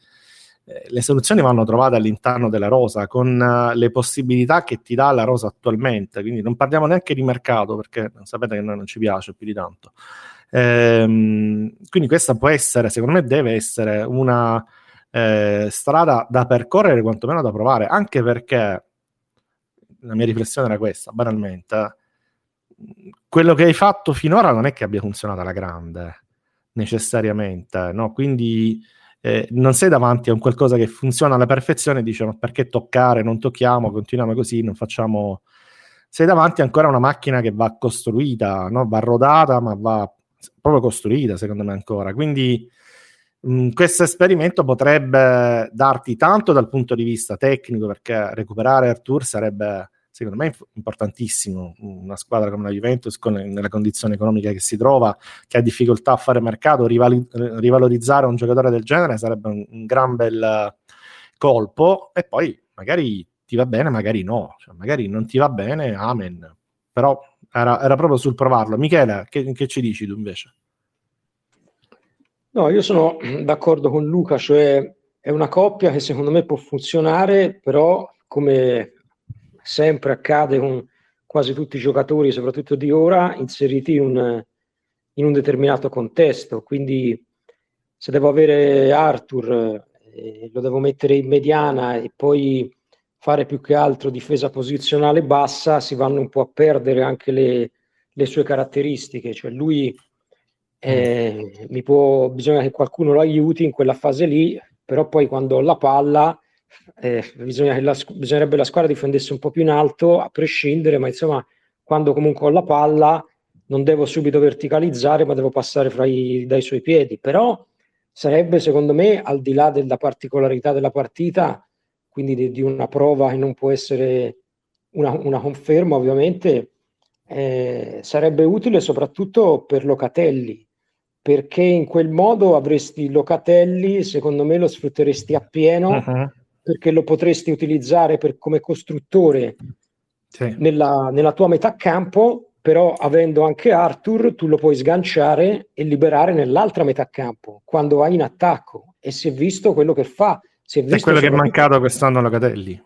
eh, le soluzioni vanno trovate all'interno della rosa con uh, le possibilità che ti dà la rosa attualmente. Quindi non parliamo neanche di mercato perché sapete che noi non ci piace più di tanto. Ehm, quindi questa può essere, secondo me, deve essere una eh, strada da percorrere, quantomeno da provare, anche perché la mia riflessione era questa, banalmente quello che hai fatto finora non è che abbia funzionato alla grande, necessariamente, no? Quindi eh, non sei davanti a un qualcosa che funziona alla perfezione e dici ma perché toccare, non tocchiamo, continuiamo così, non facciamo... Sei davanti ancora a una macchina che va costruita, no? va rodata, ma va proprio costruita, secondo me ancora. Quindi mh, questo esperimento potrebbe darti tanto dal punto di vista tecnico, perché recuperare Artur sarebbe secondo me importantissimo. Una squadra come la Juventus, con, nella condizione economica che si trova, che ha difficoltà a fare mercato, rivali- rivalorizzare un giocatore del genere sarebbe un, un, gran bel colpo. E poi magari ti va bene, magari no. Cioè, magari non ti va bene, amen. Però era, era proprio sul provarlo. Michele, che, che ci dici tu invece? No, io sono d'accordo con Luca, cioè è una coppia che secondo me può funzionare, però come sempre accade con quasi tutti i giocatori, soprattutto di ora, inseriti in un, in un determinato contesto. Quindi se devo avere Arthur, eh, lo devo mettere in mediana e poi fare più che altro difesa posizionale bassa, si vanno un po' a perdere anche le, le sue caratteristiche. Cioè lui eh, mi può, bisogna che qualcuno lo aiuti in quella fase lì, però poi quando ho la palla eh, bisogna che la, bisognerebbe la squadra difendesse un po' più in alto a prescindere, ma insomma quando comunque ho la palla non devo subito verticalizzare, ma devo passare i, dai suoi piedi. Però sarebbe secondo me, al di là della particolarità della partita, quindi di, di una prova che non può essere una, una conferma, ovviamente, eh, sarebbe utile soprattutto per Locatelli, perché in quel modo avresti Locatelli, secondo me lo sfrutteresti appieno. Uh-huh perché lo potresti utilizzare per, come costruttore sì. nella, nella, tua metà campo, però avendo anche Arthur tu lo puoi sganciare e liberare nell'altra metà campo quando vai in attacco e si è visto quello che fa. Si è, è quello che è mancato quest'anno a Locatelli.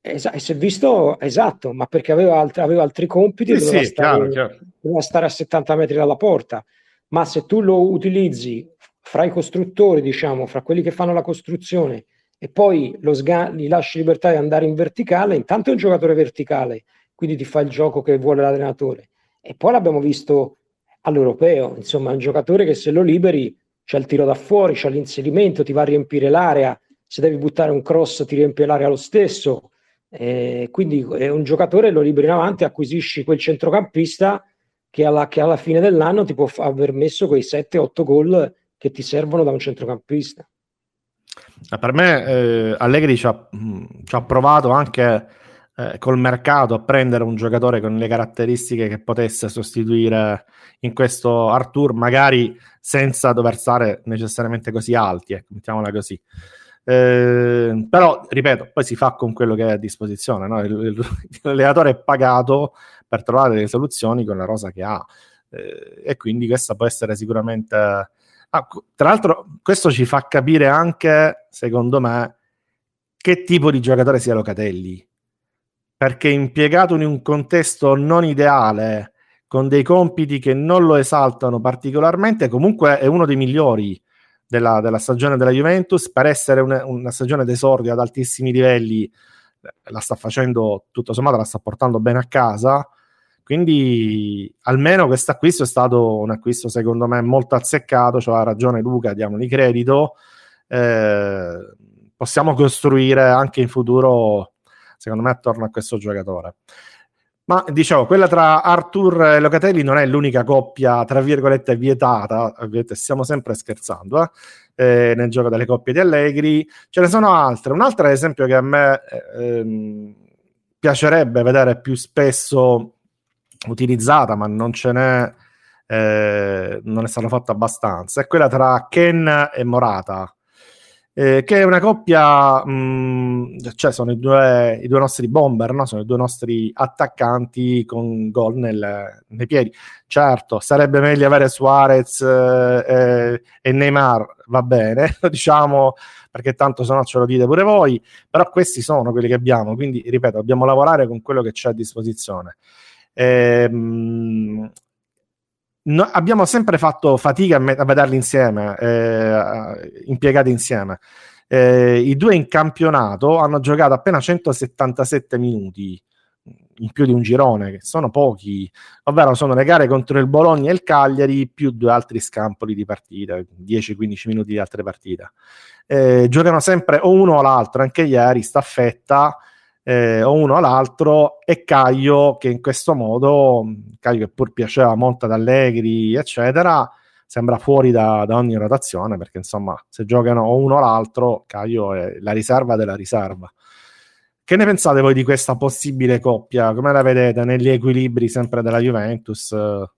Esa- e si è visto esatto, ma perché aveva, alt- aveva altri compiti sì, doveva, sì, stare, chiaro, chiaro. doveva stare a 70 metri dalla porta. Ma se tu lo utilizzi fra i costruttori, diciamo, fra quelli che fanno la costruzione e poi lo sga- gli lasci libertà di andare in verticale, intanto è un giocatore verticale, quindi ti fa il gioco che vuole l'allenatore. E poi l'abbiamo visto all'europeo, insomma, è un giocatore che se lo liberi c'è il tiro da fuori, c'è l'inserimento, ti va a riempire l'area, se devi buttare un cross ti riempie l'area lo stesso. Eh, quindi è un giocatore, lo liberi in avanti, acquisisci quel centrocampista che alla, che alla fine dell'anno ti può f- aver messo quei 7-8 gol che ti servono da un centrocampista. Per me eh, Allegri ci ha, ci ha, provato anche eh, col mercato a prendere un giocatore con le caratteristiche che potesse sostituire in questo Artur, magari senza dover stare necessariamente così alti, ecco, mettiamola così. Eh, però, ripeto, poi si fa con quello che è a disposizione. No? Il, il, (laughs) l'allenatore è pagato per trovare delle soluzioni con la rosa che ha. Eh, e quindi questa può essere sicuramente. Ah, tra l'altro, questo ci fa capire anche, secondo me, che tipo di giocatore sia Locatelli. Perché impiegato in un contesto non ideale, con dei compiti che non lo esaltano particolarmente, comunque è uno dei migliori della, della stagione della Juventus. Per essere una, una stagione d'esordio ad altissimi livelli, eh, la sta facendo tutto sommato, la sta portando bene a casa. Quindi almeno questo acquisto è stato un acquisto secondo me molto azzeccato, cioè ha ragione Luca, diamogli credito. Eh, possiamo costruire anche in futuro, secondo me, attorno a questo giocatore. Ma dicevo, quella tra Arthur e Locatelli non è l'unica coppia, tra virgolette, vietata, stiamo sempre scherzando, eh? Eh, nel gioco delle coppie di Allegri. Ce ne sono altre. Un'altra, ad esempio, che a me ehm, piacerebbe vedere più spesso utilizzata, ma non ce n'è, eh, non è stato fatto abbastanza, è quella tra Ken e Morata eh, che è una coppia, mh, mm, cioè sono i due, i due, nostri bomber, no? sono i due nostri attaccanti con gol nel, nei piedi. Certo, sarebbe meglio avere Suarez eh, e Neymar, va bene, (laughs) lo diciamo perché tanto se no ce lo dite pure voi, però questi sono quelli che abbiamo, quindi ripeto, dobbiamo lavorare con quello che c'è a disposizione. Ehm, no, abbiamo sempre fatto fatica a, me- a vederli insieme, eh, impiegati insieme. Eh, I due in campionato hanno giocato appena 177 minuti in più di un girone, che sono pochi, ovvero sono le gare contro il Bologna e il Cagliari più due altri scampoli di partita, 10-15 minuti di altre partite. Eh, giocano sempre o uno o l'altro, anche ieri staffetta eh, o uno o l'altro, e Caio che in questo modo, Caio che pur piaceva molto ad Allegri, eccetera, sembra fuori da, da, ogni rotazione perché insomma se giocano o uno o l'altro, Caio è la riserva della riserva. Che ne pensate voi di questa possibile coppia? Come la vedete negli equilibri sempre della Juventus? Eh,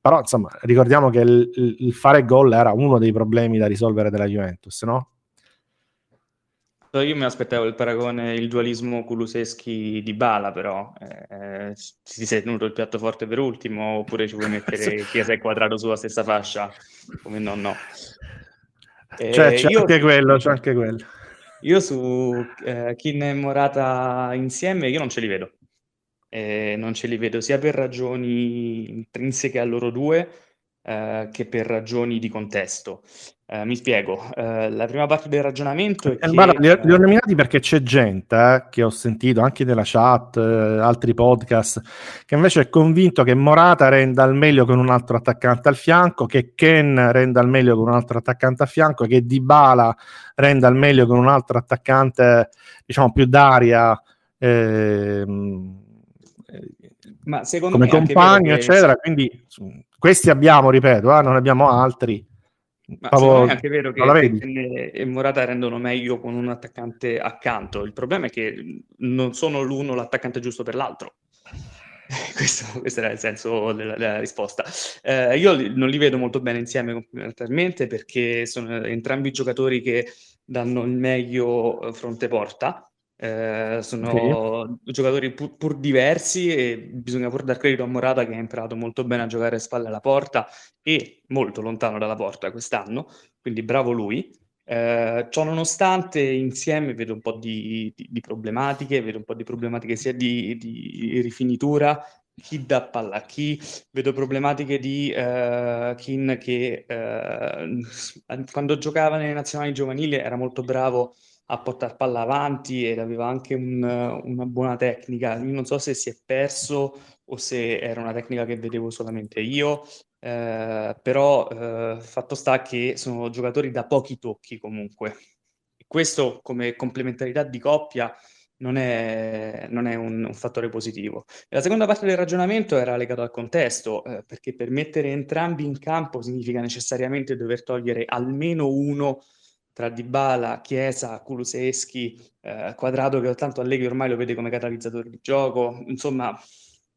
però insomma ricordiamo che il, il fare gol era uno dei problemi da risolvere della Juventus, no? Io mi aspettavo il paragone, il dualismo Kuluseschi di Bala, però eh, ti sei tenuto il piatto forte per ultimo, oppure ci vuoi mettere Chiesa e Quadrato sulla stessa fascia? Come no, no. Eh, cioè, c'è io, anche quello, c'è anche quello. Io su eh, Kin e Morata insieme, io non ce li vedo. Eh, non ce li vedo sia per ragioni intrinseche a loro due, eh, che per ragioni di contesto. Eh, mi spiego, eh, la prima parte del ragionamento è eh, che... Guarda, li, li, ho nominati perché c'è gente eh, che ho sentito anche nella chat, altri podcast, che invece è convinto che Morata renda al meglio con un altro attaccante al fianco, che Ken renda al meglio con un altro attaccante a fianco, che Dybala renda al meglio con un altro attaccante, diciamo, più d'aria. Ehm, ma secondo come compagno, eccetera. Che... Quindi questi abbiamo, ripeto, eh, non abbiamo altri. Ma Pavo... è anche vero che Penne e Morata rendono meglio con un attaccante accanto. Il problema è che non sono l'uno l'attaccante giusto per l'altro. (laughs) questo, questo, era il senso della, della risposta. Eh, io non li vedo molto bene insieme complementarmente perché sono entrambi giocatori che danno il meglio eh, fronte porta eh, sono okay. giocatori pur, pur, diversi e bisogna pur dar credito a Morata che ha imparato molto bene a giocare a spalle alla porta e molto lontano dalla porta quest'anno, quindi bravo lui. Eh, ciò nonostante, insieme vedo un po' di, di, di, problematiche, vedo un po' di problematiche sia di, di rifinitura, chi dà palla a chi, vedo problematiche di uh, Kin che uh, quando giocava nelle nazionali giovanili era molto bravo a portare palla avanti ed aveva anche un, una buona tecnica. Io non so se si è perso o se era una tecnica che vedevo solamente io, eh, però eh, fatto sta che sono giocatori da pochi tocchi comunque. questo come complementarità di coppia non è, non è un, un, fattore positivo. E la seconda parte del ragionamento era legato al contesto, eh, perché per mettere entrambi in campo significa necessariamente dover togliere almeno uno tra Dybala, Chiesa, Kuluseschi, eh, Quadrato che tanto Allegri ormai lo vede come catalizzatore di gioco, insomma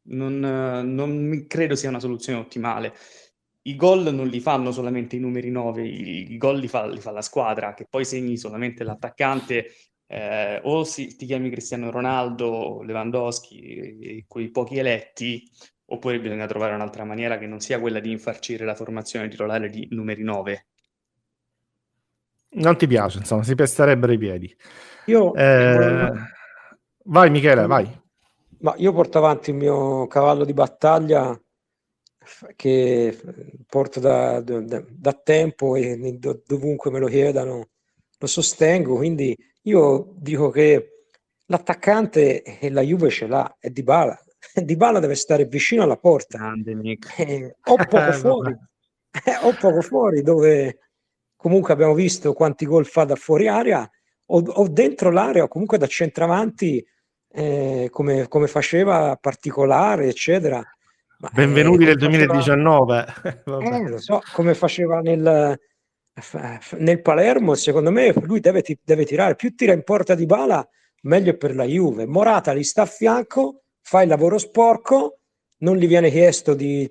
non, non credo sia una soluzione ottimale. I gol non li fanno solamente i numeri 9, i, i gol li fa, li fa, la squadra, che poi segni solamente l'attaccante, eh, o si, ti chiami Cristiano Ronaldo Lewandowski, quei pochi eletti, oppure bisogna trovare un'altra maniera che non sia quella di infarcire la formazione titolare di numeri 9. Non ti piace, insomma, si pesterebbero i piedi. Io... Eh... Vai Michele, vai. Ma io porto avanti il mio cavallo di battaglia che porto da, da, da tempo e dovunque me lo chiedano lo sostengo, quindi io dico che l'attaccante e la Juve ce l'ha, è Di Bala. (laughs) Di Bala deve stare vicino alla porta eh, o poco (laughs) fuori eh, o poco fuori dove comunque abbiamo visto quanti gol fa da fuori area o, o dentro l'area o comunque da centravanti eh, come, come, faceva particolare eccetera. Ma, benvenuti eh, nel 2019 (laughs) eh, lo so come faceva nel, nel Palermo secondo me lui deve, deve tirare. Più tira in porta di bala meglio per la Juve. Morata gli sta a fianco fa il lavoro sporco non gli viene chiesto di,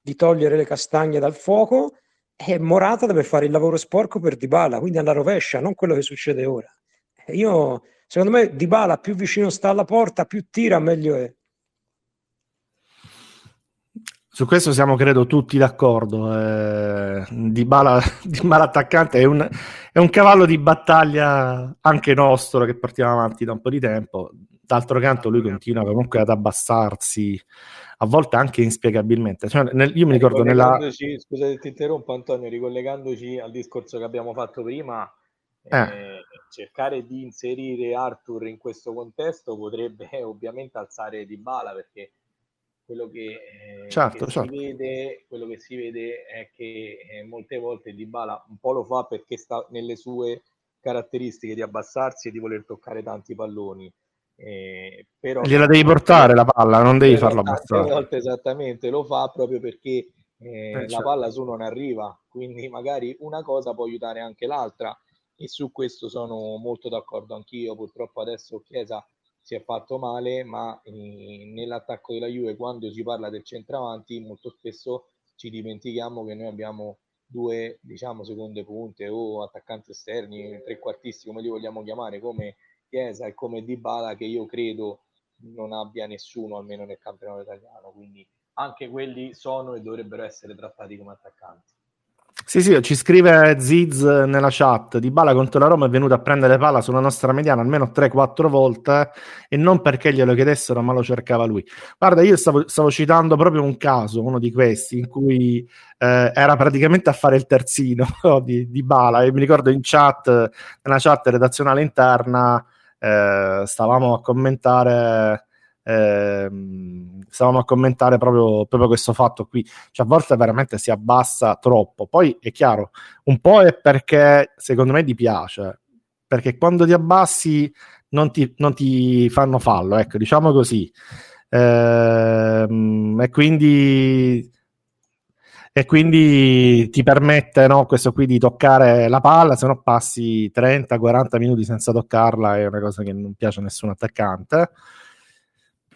di togliere le castagne dal fuoco e Morata deve fare il lavoro sporco per Dybala, quindi alla rovescia, non quello che succede ora. Io, secondo me, Dybala più vicino sta alla porta, più tira, meglio è. Su questo siamo, credo, tutti d'accordo. Eh, Dybala, (laughs) Dybala attaccante è un, è un cavallo di battaglia anche nostro che portiamo avanti da un po' di tempo. D'altro canto lui continua comunque ad abbassarsi a volte anche inspiegabilmente. Cioè, nel, io mi ricordo nella... Scusate, ti interrompo Antonio, ricollegandoci al discorso che abbiamo fatto prima, eh. Eh, cercare di inserire Arthur in questo contesto potrebbe eh, ovviamente alzare di bala perché quello che, eh, certo, che certo. Si vede, quello che si vede è che eh, molte volte Di Bala un po' lo fa perché sta nelle sue caratteristiche di abbassarsi e di voler toccare tanti palloni eh, però gliela devi portare la palla, non devi farlo abbassare. Volte esattamente lo fa proprio perché eh, eh, la certo. palla su non arriva, quindi magari una cosa può aiutare anche l'altra e su questo sono molto d'accordo anch'io. Purtroppo adesso Chiesa si è fatto male, ma eh, nell'attacco della Juve quando si parla del centravanti molto spesso ci dimentichiamo che noi abbiamo due diciamo seconde punte o attaccanti esterni, trequartisti come li vogliamo chiamare, come Chiesa e come Dybala che io credo non abbia nessuno almeno nel campionato italiano, quindi anche quelli sono e dovrebbero essere trattati come attaccanti. Sì, sì, ci scrive Ziz nella chat. Di Bala contro la Roma è venuto a prendere palla sulla nostra mediana almeno 3-4 volte e non perché glielo chiedessero, ma lo cercava lui. Guarda, io stavo, stavo citando proprio un caso, uno di questi, in cui eh, era praticamente a fare il terzino (laughs) di, di Bala. E mi ricordo in chat, nella chat redazionale interna, eh, stavamo a commentare eh, stavamo a commentare proprio, proprio, questo fatto qui. Cioè a volte veramente si abbassa troppo. Poi è chiaro un po' è perché secondo me ti piace perché quando ti abbassi non ti, non ti fanno fallo ecco diciamo così. Eh, e quindi e quindi ti permette no, questo qui di toccare la palla, se no passi 30-40 minuti senza toccarla, è una cosa che non piace a nessun attaccante.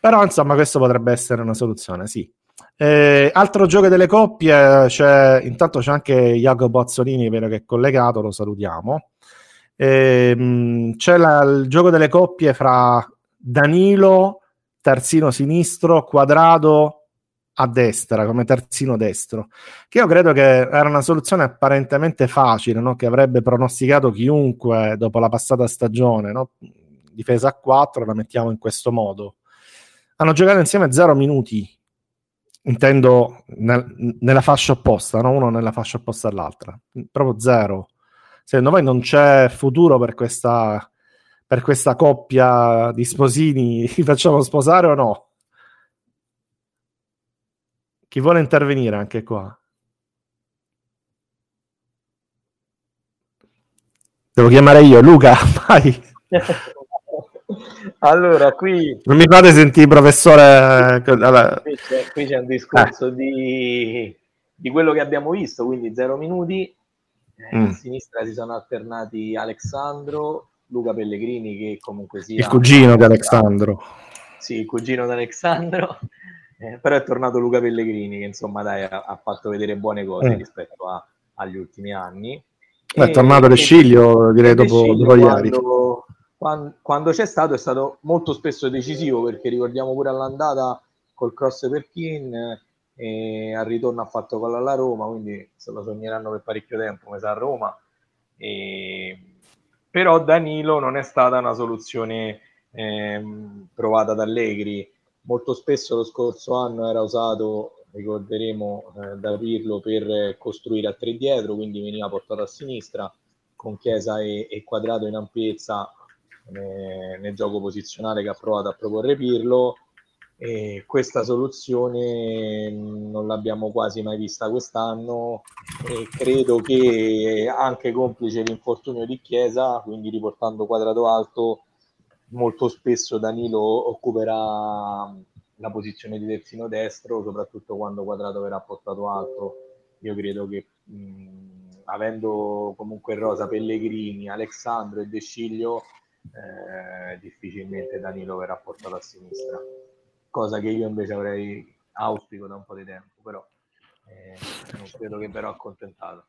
Però insomma questo potrebbe essere una soluzione, sì. Eh, altro gioco delle coppie, c'è, intanto c'è anche Jacopo Azzolini, vedo che è collegato, lo salutiamo. Eh, c'è la, il gioco delle coppie fra Danilo, terzino sinistro, Quadrado, a destra, come terzino destro, che io credo che era una soluzione apparentemente facile, no? che avrebbe pronosticato chiunque dopo la passata stagione, no? difesa a 4, la mettiamo in questo modo. Hanno giocato insieme 0 minuti, intendo nel, nella fascia opposta, no? uno nella fascia opposta all'altra, proprio zero. Secondo voi non c'è futuro per questa, per questa coppia di sposini? (laughs) Li facciamo sposare o no? Chi vuole intervenire anche qua? Devo chiamare io, Luca, (laughs) vai. (laughs) allora, qui... Non mi fate sentire, professore... Allora... Qui, c'è, qui c'è un discorso eh. di, di quello che abbiamo visto, quindi zero minuti. Eh, mm. A sinistra si sono alternati Alessandro, Luca Pellegrini che comunque sia... Il cugino di Alessandro. Sì, il cugino di Alessandro. Eh, però è tornato Luca Pellegrini che insomma dai, ha, ha fatto vedere buone cose mm. rispetto a, agli ultimi anni. È tornato De Sciglio direi dopo, dopo ieri. Quando, quando, quando, c'è stato è stato molto spesso decisivo perché ricordiamo pure all'andata col cross per Kin e al ritorno ha fatto gol alla Roma, quindi se lo sogneranno per parecchio tempo come sa a Roma. E... Però Danilo non è stata una soluzione ehm, provata da Allegri. Molto spesso lo scorso anno era usato, ricorderemo, eh, da Pirlo per costruire a tre dietro, quindi veniva portato a sinistra con Chiesa e, e Quadrato in ampiezza eh, nel gioco posizionale che ha provato a proporre Pirlo. E questa soluzione non l'abbiamo quasi mai vista quest'anno e credo che anche complice l'infortunio di Chiesa, quindi riportando quadrato alto, molto spesso Danilo occuperà la posizione di terzino destro, soprattutto quando quadrato verrà portato alto. Io credo che mh, avendo comunque rosa Pellegrini, Alessandro e De Sciglio, eh, difficilmente Danilo verrà portato a sinistra cosa che io invece avrei auspico da un po' di tempo, però eh, non credo che verrò accontentato.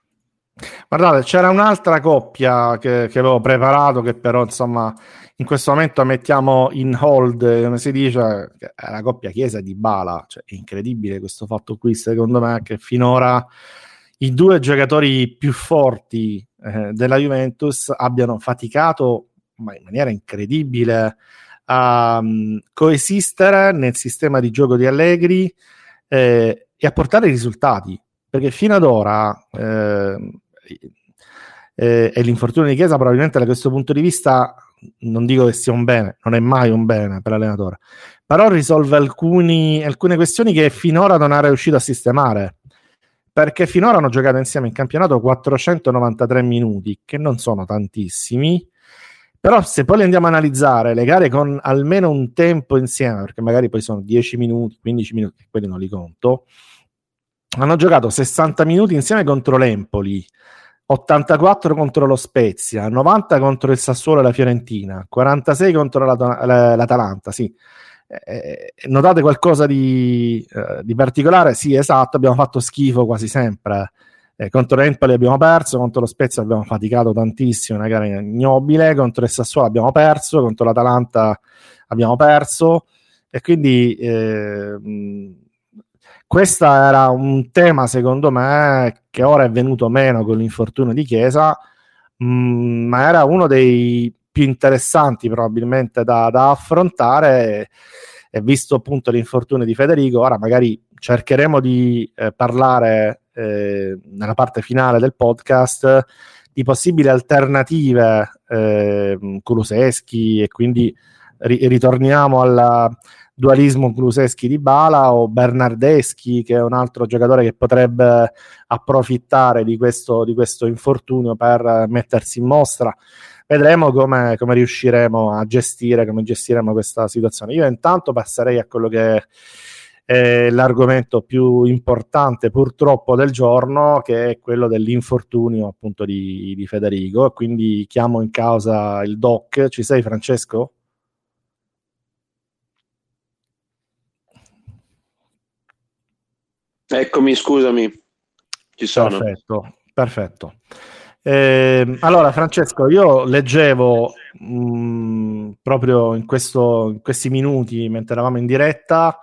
Guardate, c'era un'altra coppia che, che, avevo preparato, che però insomma in questo momento mettiamo in hold, come si dice, è la coppia Chiesa di Bala. Cioè, è incredibile questo fatto qui, secondo me, che finora i due giocatori più forti eh, della Juventus abbiano faticato ma in maniera incredibile a um, coesistere nel sistema di gioco di Allegri eh, e a portare risultati. Perché fino ad ora, eh, eh, e l'infortunio di Chiesa probabilmente da questo punto di vista non dico che sia un bene, non è mai un bene per l'allenatore, però risolve alcuni, alcune questioni che finora non è riuscito a sistemare. Perché finora hanno giocato insieme in campionato 493 minuti, che non sono tantissimi, però se poi le andiamo a analizzare, le gare con almeno un tempo insieme, perché magari poi sono 10 minuti, 15 minuti, quelli non li conto, hanno giocato 60 minuti insieme contro l'Empoli, 84 contro lo Spezia, 90 contro il Sassuolo e la Fiorentina, 46 contro l'At- l'Atalanta, sì. Eh, notate qualcosa di, eh, di particolare? Sì, esatto, abbiamo fatto schifo quasi sempre eh, contro l'Empoli abbiamo perso, contro lo Spezia abbiamo faticato tantissimo, una gara ignobile, contro il Sassuolo abbiamo perso, contro l'Atalanta abbiamo perso e quindi eh, questo era un tema secondo me che ora è venuto meno con l'infortunio di Chiesa, mh, ma era uno dei più interessanti probabilmente da, da affrontare. E, visto appunto l'infortunio di Federico, ora magari cercheremo di eh, parlare eh, nella parte finale del podcast di possibili alternative eh, Kuluseschi e quindi ri- ritorniamo al dualismo Kuluseschi di Bala o Bernardeschi che è un altro giocatore che potrebbe approfittare di questo, di questo infortunio per mettersi in mostra vedremo come, come, riusciremo a gestire, come gestiremo questa situazione. Io intanto passerei a quello che è l'argomento più importante purtroppo del giorno, che è quello dell'infortunio appunto di, di Federico. Quindi chiamo in causa il doc. Ci sei Francesco? Eccomi, scusami, ci sono. Perfetto, perfetto. Eh, allora, Francesco, io leggevo mh, mm, proprio in, questo, in, questi minuti mentre eravamo in diretta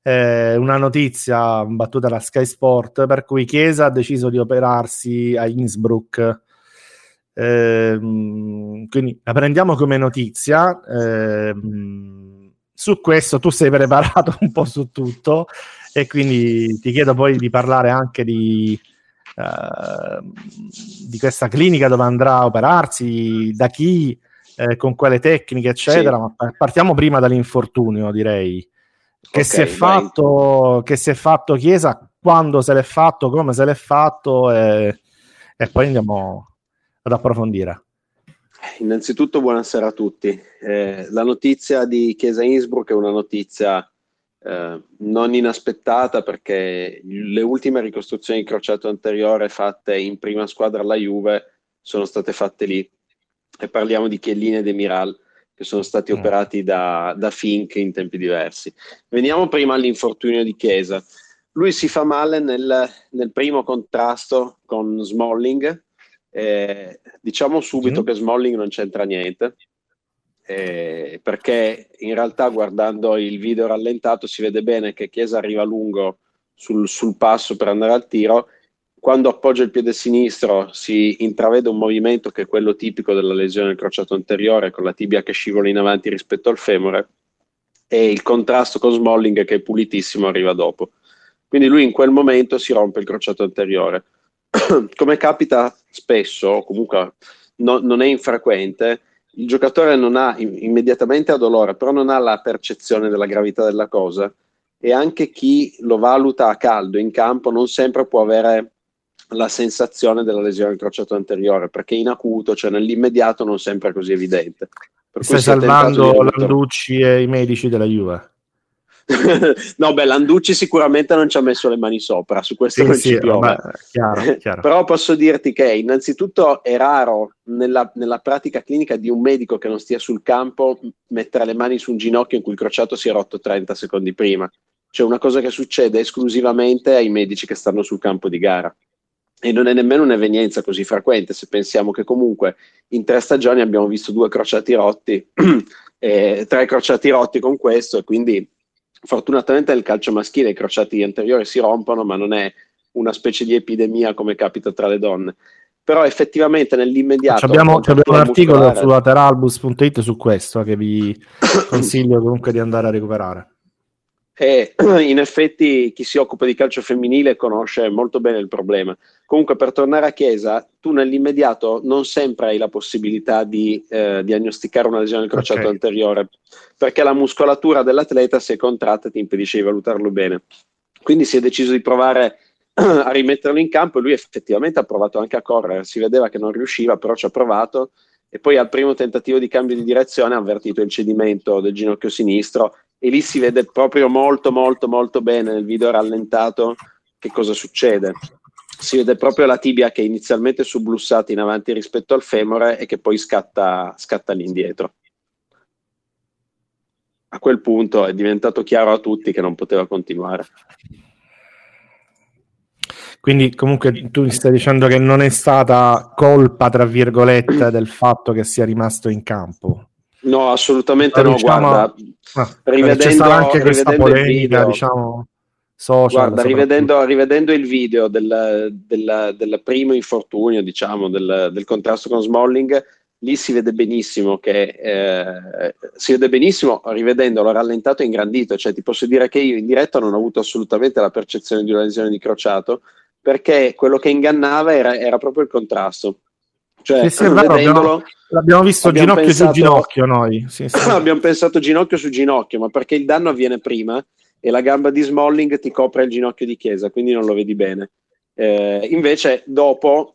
eh, una notizia battuta da Sky Sport per cui Chiesa ha deciso di operarsi a Innsbruck. Eh, quindi la prendiamo come notizia. Eh, su questo tu sei preparato un po' su tutto e quindi ti chiedo poi di parlare anche di, uh, di questa clinica dove andrà a operarsi, da chi, eh, con quale tecniche, eccetera. Sì. Ma partiamo prima dall'infortunio, direi. Che, okay, si fatto, che, si è fatto, Chiesa, quando se l'è fatto, come se l'è fatto e, e poi andiamo ad approfondire. Innanzitutto buonasera a tutti. Eh, la notizia di Chiesa Innsbruck è una notizia eh, non inaspettata perché le ultime ricostruzioni di crociato anteriore fatte in prima squadra alla Juve sono state fatte lì e parliamo di Chiellini e Demiral che sono stati mm. operati da, da Fink in tempi diversi. Veniamo prima all'infortunio di Chiesa. Lui si fa male nel, nel primo contrasto con Smalling. Eh, diciamo subito mm. che Smalling non c'entra niente. Eh, perché in realtà guardando il video rallentato si vede bene che Chiesa arriva lungo sul, sul passo per andare al tiro quando appoggia il piede sinistro si intravede un movimento che è quello tipico della lesione del crociato anteriore con la tibia che scivola in avanti rispetto al femore e il contrasto con Smalling che è pulitissimo arriva dopo. Quindi lui in quel momento si rompe il crociato anteriore. (clears throat) Come capita spesso, comunque no, non è infrequente, il giocatore non ha immediatamente ha dolore, però non ha la percezione della gravità della cosa e anche chi lo valuta a caldo in campo non sempre può avere la sensazione della lesione crociato anteriore, perché in acuto, cioè nell'immediato, non sempre è così evidente. Per Stai salvando Landucci e i medici della Juve. (laughs) no, beh, Landucci sicuramente non ci ha messo le mani sopra, su questo sì, non sì, ci piove. Chiaro, (laughs) chiaro. Però posso dirti che innanzitutto è raro nella, nella, pratica clinica di un medico che non stia sul campo mettere le mani su un ginocchio in cui il crociato si è rotto 30 secondi prima. Cioè una cosa che succede esclusivamente ai medici che stanno sul campo di gara e non è nemmeno un'evenienza così frequente se pensiamo che comunque in tre stagioni abbiamo visto due crociati rotti, (clears throat) e tre crociati rotti con questo e quindi fortunatamente nel calcio maschile i crociati anteriori si rompono ma non è una specie di epidemia come capita tra le donne. Però effettivamente nell'immediato abbiamo, abbiamo un articolo muscolare... su lateralbus.it su questo che vi (coughs) consiglio comunque di andare a recuperare. E (coughs) in effetti chi si occupa di calcio femminile conosce molto bene il problema. Comunque per tornare a Chiesa, tu nell'immediato non sempre hai la possibilità di eh, diagnosticare una lesione del crociato okay. anteriore, perché la muscolatura dell'atleta se è contratta ti impedisce di valutarlo bene. Quindi si è deciso di provare (clears throat) a rimetterlo in campo e lui effettivamente ha provato anche a correre, si vedeva che non riusciva, però ci ha provato e poi al primo tentativo di cambio di direzione ha avvertito il cedimento del ginocchio sinistro e lì si vede proprio molto molto molto bene nel video rallentato che cosa succede. Si vede proprio la tibia che è inizialmente sublussata in avanti rispetto al femore e che poi scatta, scatta all'indietro. A quel punto è diventato chiaro a tutti che non poteva continuare. Quindi comunque tu mi stai dicendo che non è stata colpa, tra virgolette, del fatto che sia rimasto in campo. No, assolutamente no, diciamo, guarda, ah, rivedendo, anche questa polemica, video, diciamo, social. Guarda, rivedendo, rivedendo, il video del, primo infortunio, diciamo, del, del, contrasto con Smalling, lì si vede benissimo che eh, si vede benissimo rivedendolo rallentato e ingrandito, cioè ti posso dire che io in diretta non ho avuto assolutamente la percezione di una lesione di crociato, perché quello che ingannava era, era proprio il contrasto cioè, sì, sì, abbiamo, l'abbiamo visto abbiamo ginocchio pensato, su ginocchio noi. Sì, (clears throat) abbiamo pensato ginocchio su ginocchio, ma perché il danno avviene prima e la gamba di Smalling ti copre il ginocchio di Chiesa, quindi non lo vedi bene. Eh, invece dopo,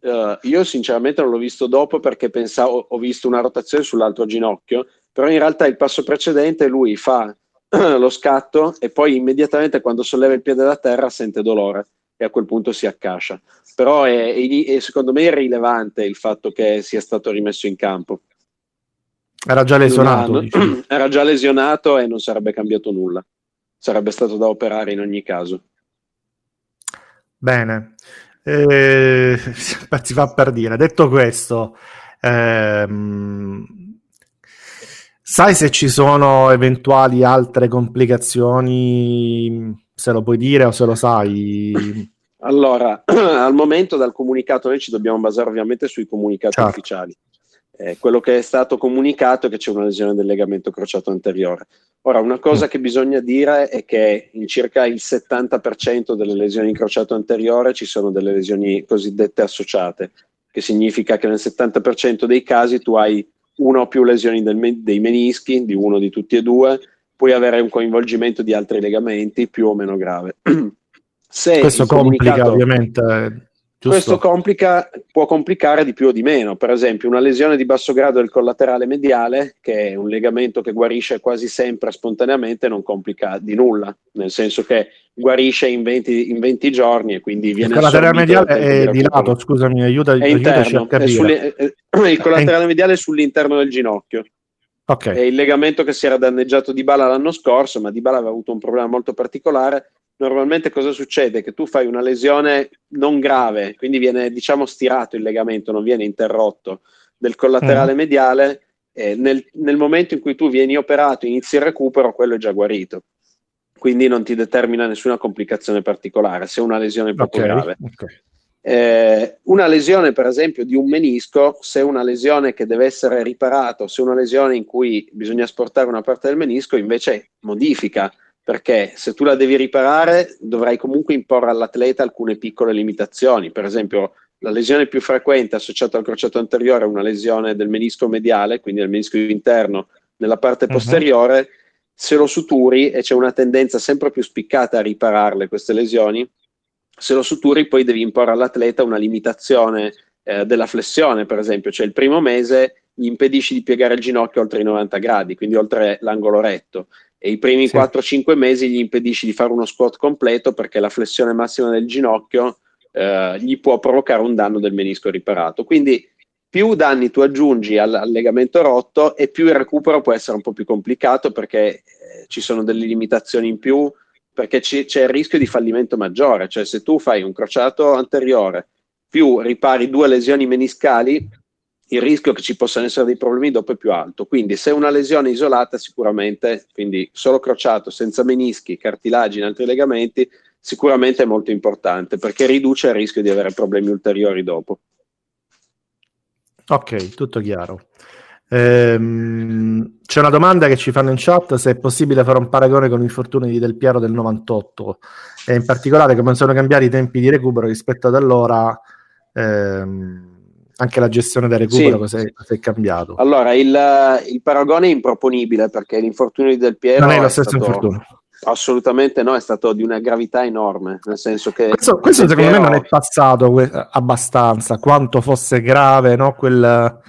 eh, io sinceramente non l'ho visto dopo perché pensavo, ho visto una rotazione sull'altro ginocchio, però in realtà il passo precedente lui fa (clears throat) lo scatto e poi immediatamente quando solleva il piede da terra sente dolore e a quel punto si accascia. Però è, è, secondo me è rilevante il fatto che sia stato rimesso in campo. Era già lesionato. (clears throat) Era già lesionato e non sarebbe cambiato nulla. Sarebbe stato da operare in ogni caso. Bene. Eh, (laughs) si fa per dire. Detto questo, ehm, sai se ci sono eventuali altre complicazioni se lo puoi dire o se lo sai. (clears throat) Allora, (clears throat) al momento dal comunicato noi ci dobbiamo basare ovviamente sui comunicati certo. ufficiali. Eh, quello che è stato comunicato è che c'è una lesione del legamento crociato anteriore. Ora, una cosa mm. che bisogna dire è che in circa il 70% delle lesioni in crociato anteriore ci sono delle lesioni cosiddette associate, che significa che nel 70% dei casi tu hai una o più lesioni del, dei menischi, di uno di tutti e due, puoi avere un coinvolgimento di altri legamenti più o meno grave. (clears throat) Se Questo complica ovviamente Questo complica, può complicare di più o di meno. Per esempio, una lesione di basso grado del collaterale mediale, che è un legamento che guarisce quasi sempre spontaneamente, non complica di nulla, nel senso che guarisce in 20, in 20 giorni e quindi viene Il collaterale mediale è di lato, scusami, aiuta, è interno, è sulle, è, il collaterale mediale è sull'interno del ginocchio. Okay. È il legamento che si era danneggiato di Bala l'anno scorso, ma di Bala aveva avuto un problema molto particolare normalmente cosa succede? Che tu fai una lesione non grave, quindi viene diciamo stirato il legamento, non viene interrotto del collaterale mm. mediale. Eh, nel, nel, momento in cui tu vieni operato, inizi il recupero, quello è già guarito. Quindi non ti determina nessuna complicazione particolare, se è una lesione poco okay. grave. Okay. Eh, una lesione, per esempio, di un menisco, se è una lesione che deve essere riparata, se è una lesione in cui bisogna asportare una parte del menisco, invece modifica perché se tu la devi riparare dovrai comunque imporre all'atleta alcune piccole limitazioni, per esempio la lesione più frequente associata al crociato anteriore è una lesione del menisco mediale, quindi del menisco interno nella parte mhm. posteriore, uh-huh. se lo suturi e c'è una tendenza sempre più spiccata a ripararle queste lesioni, se lo suturi poi devi imporre all'atleta una limitazione eh, della flessione, per esempio, cioè il primo mese gli impedisci di piegare il ginocchio oltre i 90 gradi, quindi oltre l'angolo retto e i primi sì. 4-5 mesi gli impedisci di fare uno squat completo perché la flessione massima del ginocchio eh, gli può provocare un danno del menisco riparato. Quindi più danni tu aggiungi al, al legamento rotto e più il recupero può essere un po' più complicato perché eh, ci sono delle limitazioni in più, perché c- c'è il rischio di fallimento maggiore, cioè se tu fai un crociato anteriore più ripari due lesioni meniscali, il rischio che ci possano essere dei problemi dopo è più alto. Quindi se una lesione isolata sicuramente, quindi solo crociato, senza menischi, cartilagini, altri legamenti, sicuramente è molto importante perché riduce il rischio di avere problemi ulteriori dopo. Ok, tutto chiaro. Ehm, c'è una domanda che ci fanno in chat se è possibile fare un paragone con gli infortuni di Del Piero del 98 e in particolare come sono cambiati i tempi di recupero rispetto ad allora. Ehm, anche la gestione del recupero sì. cosa è cambiato? Allora, il, il, paragone è improponibile perché l'infortunio di Del Piero non è lo stesso stato, infortunio. Assolutamente no, è stato di una gravità enorme, nel senso che... Questo, questo secondo Piero... me non è passato abbastanza, quanto fosse grave no? Quel,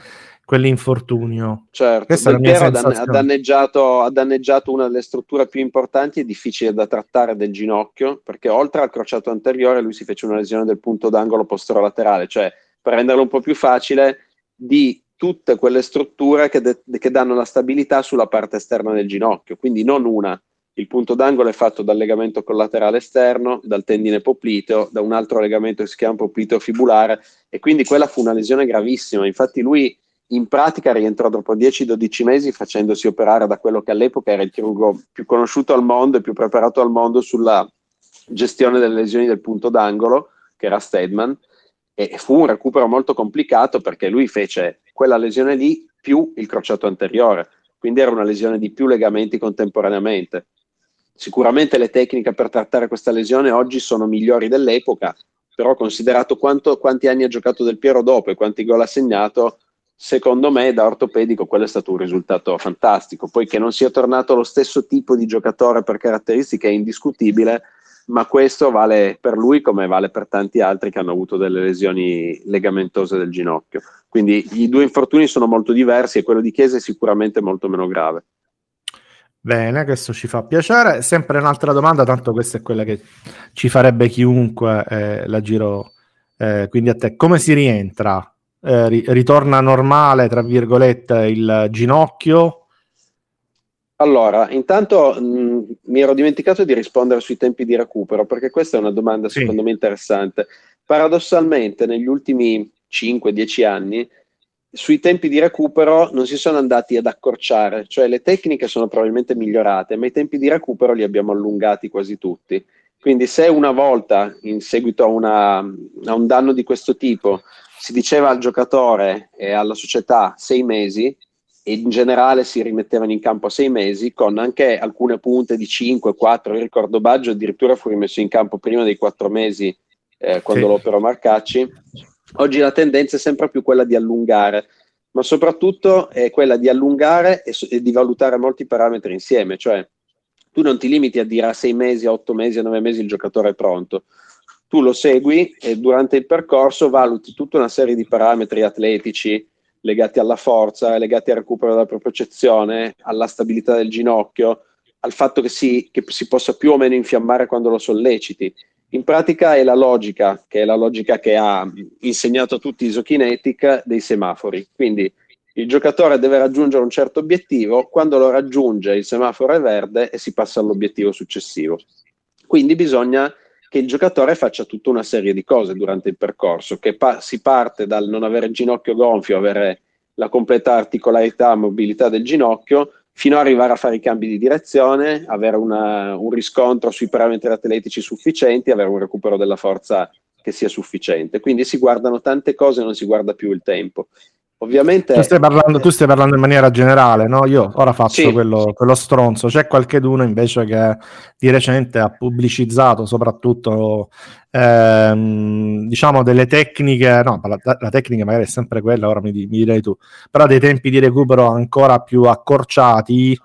quell'infortunio. Certo, Questa Del Piero ha danneggiato, ha danneggiato una delle strutture più importanti e difficili da trattare del ginocchio, perché oltre al crociato anteriore lui si fece una lesione del punto d'angolo posterolaterale, cioè per renderlo un po' più facile, di tutte quelle strutture che, de- che danno la stabilità sulla parte esterna del ginocchio, quindi non una. Il punto d'angolo è fatto dal legamento collaterale esterno, dal tendine popliteo, da un altro legamento che si chiama popliteo fibulare e quindi quella fu una lesione gravissima. Infatti lui in pratica rientrò dopo 10-12 mesi facendosi operare da quello che all'epoca era il chirurgo più conosciuto al mondo e più preparato al mondo sulla gestione delle lesioni del punto d'angolo, che era Stedman, e fu un recupero molto complicato perché lui fece quella lesione lì più il crociato anteriore, quindi era una lesione di più legamenti contemporaneamente. Sicuramente le tecniche per trattare questa lesione oggi sono migliori dell'epoca, però considerato quanto, quanti anni ha giocato Del Piero dopo e quanti gol ha segnato, secondo me da ortopedico quello è stato un risultato fantastico. Poi che non sia tornato lo stesso tipo di giocatore per caratteristiche è indiscutibile, ma questo vale per lui come vale per tanti altri che hanno avuto delle lesioni legamentose del ginocchio. Quindi i due infortuni sono molto diversi e quello di Chiesa è sicuramente molto meno grave. Bene, questo ci fa piacere. Sempre un'altra domanda, tanto questa è quella che ci farebbe chiunque, eh, la giro eh, quindi a te. Come si rientra? Eh, ritorna normale, tra virgolette, il ginocchio? Allora, intanto mh, mi ero dimenticato di rispondere sui tempi di recupero, perché questa è una domanda sì. secondo me interessante. Paradossalmente, negli ultimi 5-10 anni, sui tempi di recupero non si sono andati ad accorciare, cioè le tecniche sono probabilmente migliorate, ma i tempi di recupero li abbiamo allungati quasi tutti. Quindi se una volta, in seguito a, una, a un danno di questo tipo, si diceva al giocatore e alla società sei mesi, e in generale si rimettevano in campo a sei mesi con anche alcune punte di 5, 4, io ricordo Baggio addirittura fu rimesso in campo prima dei 4 mesi eh, quando sì. l'opero Marcacci. Oggi la tendenza è sempre più quella di allungare, ma soprattutto è quella di allungare e, e di valutare molti parametri insieme, cioè tu non ti limiti a dire a sei mesi, a otto mesi, a nove mesi il giocatore è pronto. Tu lo segui e durante il percorso valuti tutta una serie di parametri atletici legati alla forza, legati al recupero della propriocezione, alla stabilità del ginocchio, al fatto che si, che si possa più o meno infiammare quando lo solleciti. In pratica è la logica, che è la logica che ha insegnato a tutti Isokinetic dei semafori. Quindi il giocatore deve raggiungere un certo obiettivo, quando lo raggiunge il semaforo è verde e si passa all'obiettivo successivo. Quindi bisogna che il giocatore faccia tutta una serie di cose durante il percorso, che pa- si parte dal non avere il ginocchio gonfio, avere la completa articolarità e mobilità del ginocchio, fino ad arrivare a fare i cambi di direzione, avere una, un riscontro sui parametri atletici sufficienti, avere un recupero della forza che sia sufficiente. Quindi si guardano tante cose, non si guarda più il tempo. Ovviamente. Tu stai parlando, tu stai parlando in maniera generale, no? Io ora faccio sì. quello, quello, stronzo. C'è qualcheduno invece che di recente ha pubblicizzato soprattutto ehm, diciamo delle tecniche. No, la, la, tecnica magari è sempre quella, ora mi, mi direi tu, però dei tempi di recupero ancora più accorciati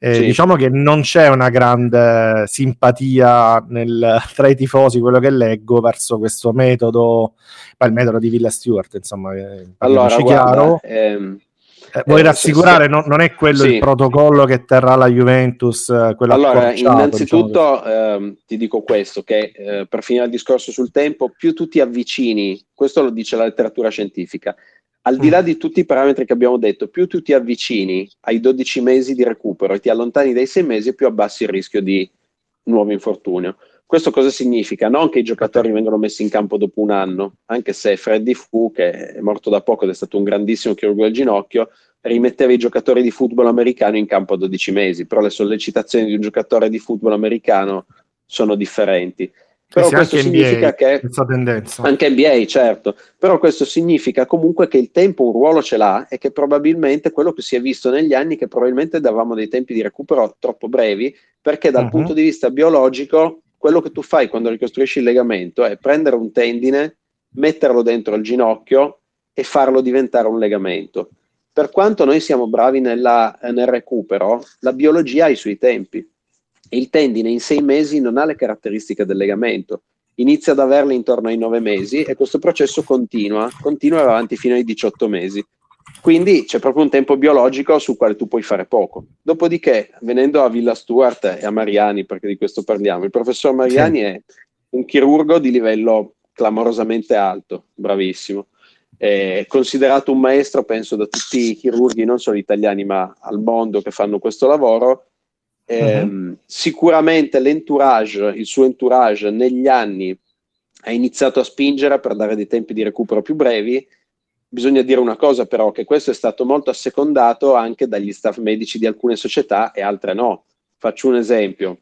eh, sì. Diciamo che non c'è una grande simpatia nel, tra i tifosi, quello che leggo, verso questo metodo, il metodo di Villa Stewart, insomma, allora, guarda, chiaro. Ehm, eh, vuoi eh, rassicurare, se, se... Non, non, è quello sì. il protocollo che terrà la Juventus? Eh, allora, innanzitutto diciamo ehm, ti dico questo, che eh, per finire il discorso sul tempo, più tu ti avvicini, questo lo dice la letteratura scientifica, al di là mm. di tutti i parametri che abbiamo detto, più tu ti avvicini ai 12 mesi di recupero e ti allontani dai 6 mesi, più abbassi il rischio di nuovo infortunio. Questo cosa significa? Non che i giocatori vengono messi in campo dopo un anno, anche se Freddy Fu, che è morto da poco ed è stato un grandissimo chirurgo del ginocchio, rimetteva i giocatori di football americano in campo a 12 mesi, però le sollecitazioni di un giocatore di football americano sono differenti. Però questo significa NBA, che tendenza. anche NBA, certo, però questo significa comunque che il tempo un ruolo ce l'ha e che probabilmente quello che si è visto negli anni che probabilmente davamo dei tempi di recupero troppo brevi, perché dal uh-huh. punto di vista biologico quello che tu fai quando ricostruisci il legamento è prendere un tendine, metterlo dentro il ginocchio e farlo diventare un legamento. Per quanto noi siamo bravi nella, nel recupero, la biologia ha i suoi tempi il tendine in sei mesi non ha le caratteristiche del legamento, inizia ad averle intorno ai nove mesi e questo processo continua, continua avanti fino ai 18 mesi. Quindi c'è proprio un tempo biologico sul quale tu puoi fare poco. Dopodiché, venendo a Villa Stuart e a Mariani, perché di questo parliamo, il professor Mariani sì. è un chirurgo di livello clamorosamente alto, bravissimo. È considerato un maestro, penso, da tutti i chirurghi, non solo italiani, ma al mondo che fanno questo lavoro eh, uh-huh. Sicuramente l'entourage, il suo entourage negli anni ha iniziato a spingere per dare dei tempi di recupero più brevi. Bisogna dire una cosa però, che questo è stato molto assecondato anche dagli staff medici di alcune società e altre no. Faccio un esempio.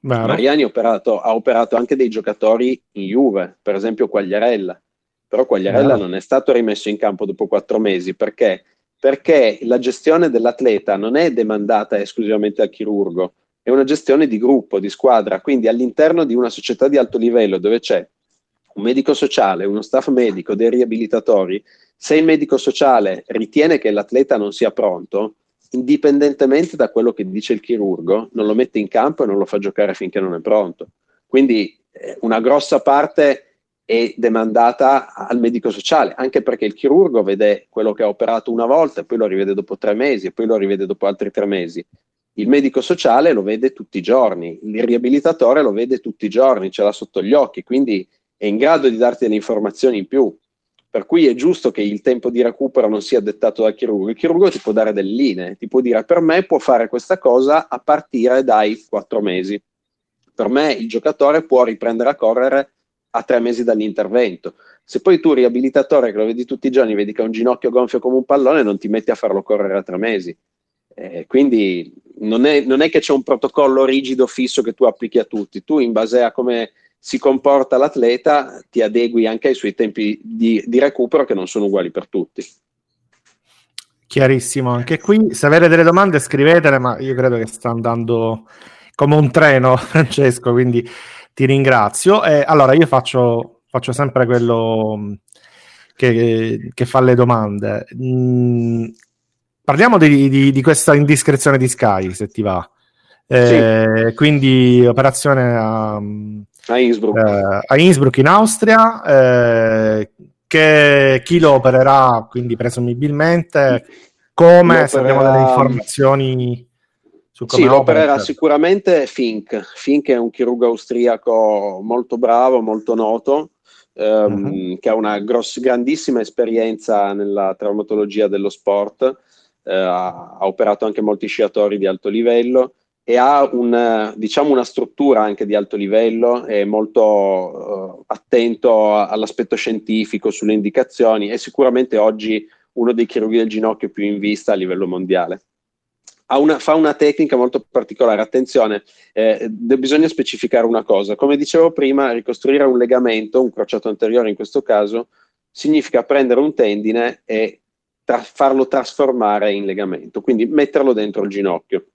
Vero. Mariani operato, ha operato anche dei giocatori in Juve, per esempio Quagliarella. Però Quagliarella Vero. non è stato rimesso in campo dopo quattro mesi perché perché la gestione dell'atleta non è demandata esclusivamente al chirurgo, è una gestione di gruppo, di squadra, quindi all'interno di una società di alto livello dove c'è un medico sociale, uno staff medico, dei riabilitatori, se il medico sociale ritiene che l'atleta non sia pronto, indipendentemente da quello che dice il chirurgo, non lo mette in campo e non lo fa giocare finché non è pronto. Quindi eh, una grossa parte è demandata al medico sociale, anche perché il chirurgo vede quello che ha operato una volta, poi lo rivede dopo tre mesi, e poi lo rivede dopo altri tre mesi. Il medico sociale lo vede tutti i giorni, il riabilitatore lo vede tutti i giorni, ce l'ha sotto gli occhi, quindi è in grado di darti delle informazioni in più. Per cui è giusto che il tempo di recupero non sia dettato dal chirurgo. Il chirurgo ti può dare delle linee, ti può dire per me può fare questa cosa a partire dai quattro mesi. Per me il giocatore può riprendere a correre a tre mesi dall'intervento. Se poi tu, riabilitatore, che lo vedi tutti i giorni, vedi che ha un ginocchio gonfio come un pallone, non ti metti a farlo correre a tre mesi. Eh, quindi non è, non è, che c'è un protocollo rigido fisso che tu applichi a tutti, tu in base a come si comporta l'atleta ti adegui anche ai suoi tempi di, di recupero che non sono uguali per tutti. Chiarissimo, anche qui se avete delle domande scrivetele, ma io credo che sta andando come un treno (laughs) Francesco, quindi ti ringrazio. Eh, allora, io faccio, faccio sempre quello mm, che, che, fa le domande. Mm, parliamo di, di, di, questa indiscrezione di Sky, se ti va. Eh, sì. Quindi, operazione a, A Innsbruck. eh, a Innsbruck in Austria, eh, che chi lo opererà, quindi presumibilmente, come, Lo se abbiamo delle informazioni Sì, lo opera, opererà eccetera. sicuramente Fink. Fink è un chirurgo austriaco molto bravo, molto noto, ehm, Mhm. che ha una gross- grandissima esperienza nella traumatologia dello sport, eh, ha, ha operato anche molti sciatori di alto livello e ha un, diciamo una struttura anche di alto livello, è molto eh, attento all'aspetto scientifico, sulle indicazioni, è sicuramente oggi uno dei chirurghi del ginocchio più in vista a livello mondiale. Una- fa una tecnica molto particolare, attenzione, eh, bisogna specificare una cosa, come dicevo prima, ricostruire un legamento, un crociato anteriore in questo caso, significa prendere un tendine e tra- farlo trasformare in legamento, quindi metterlo dentro il ginocchio.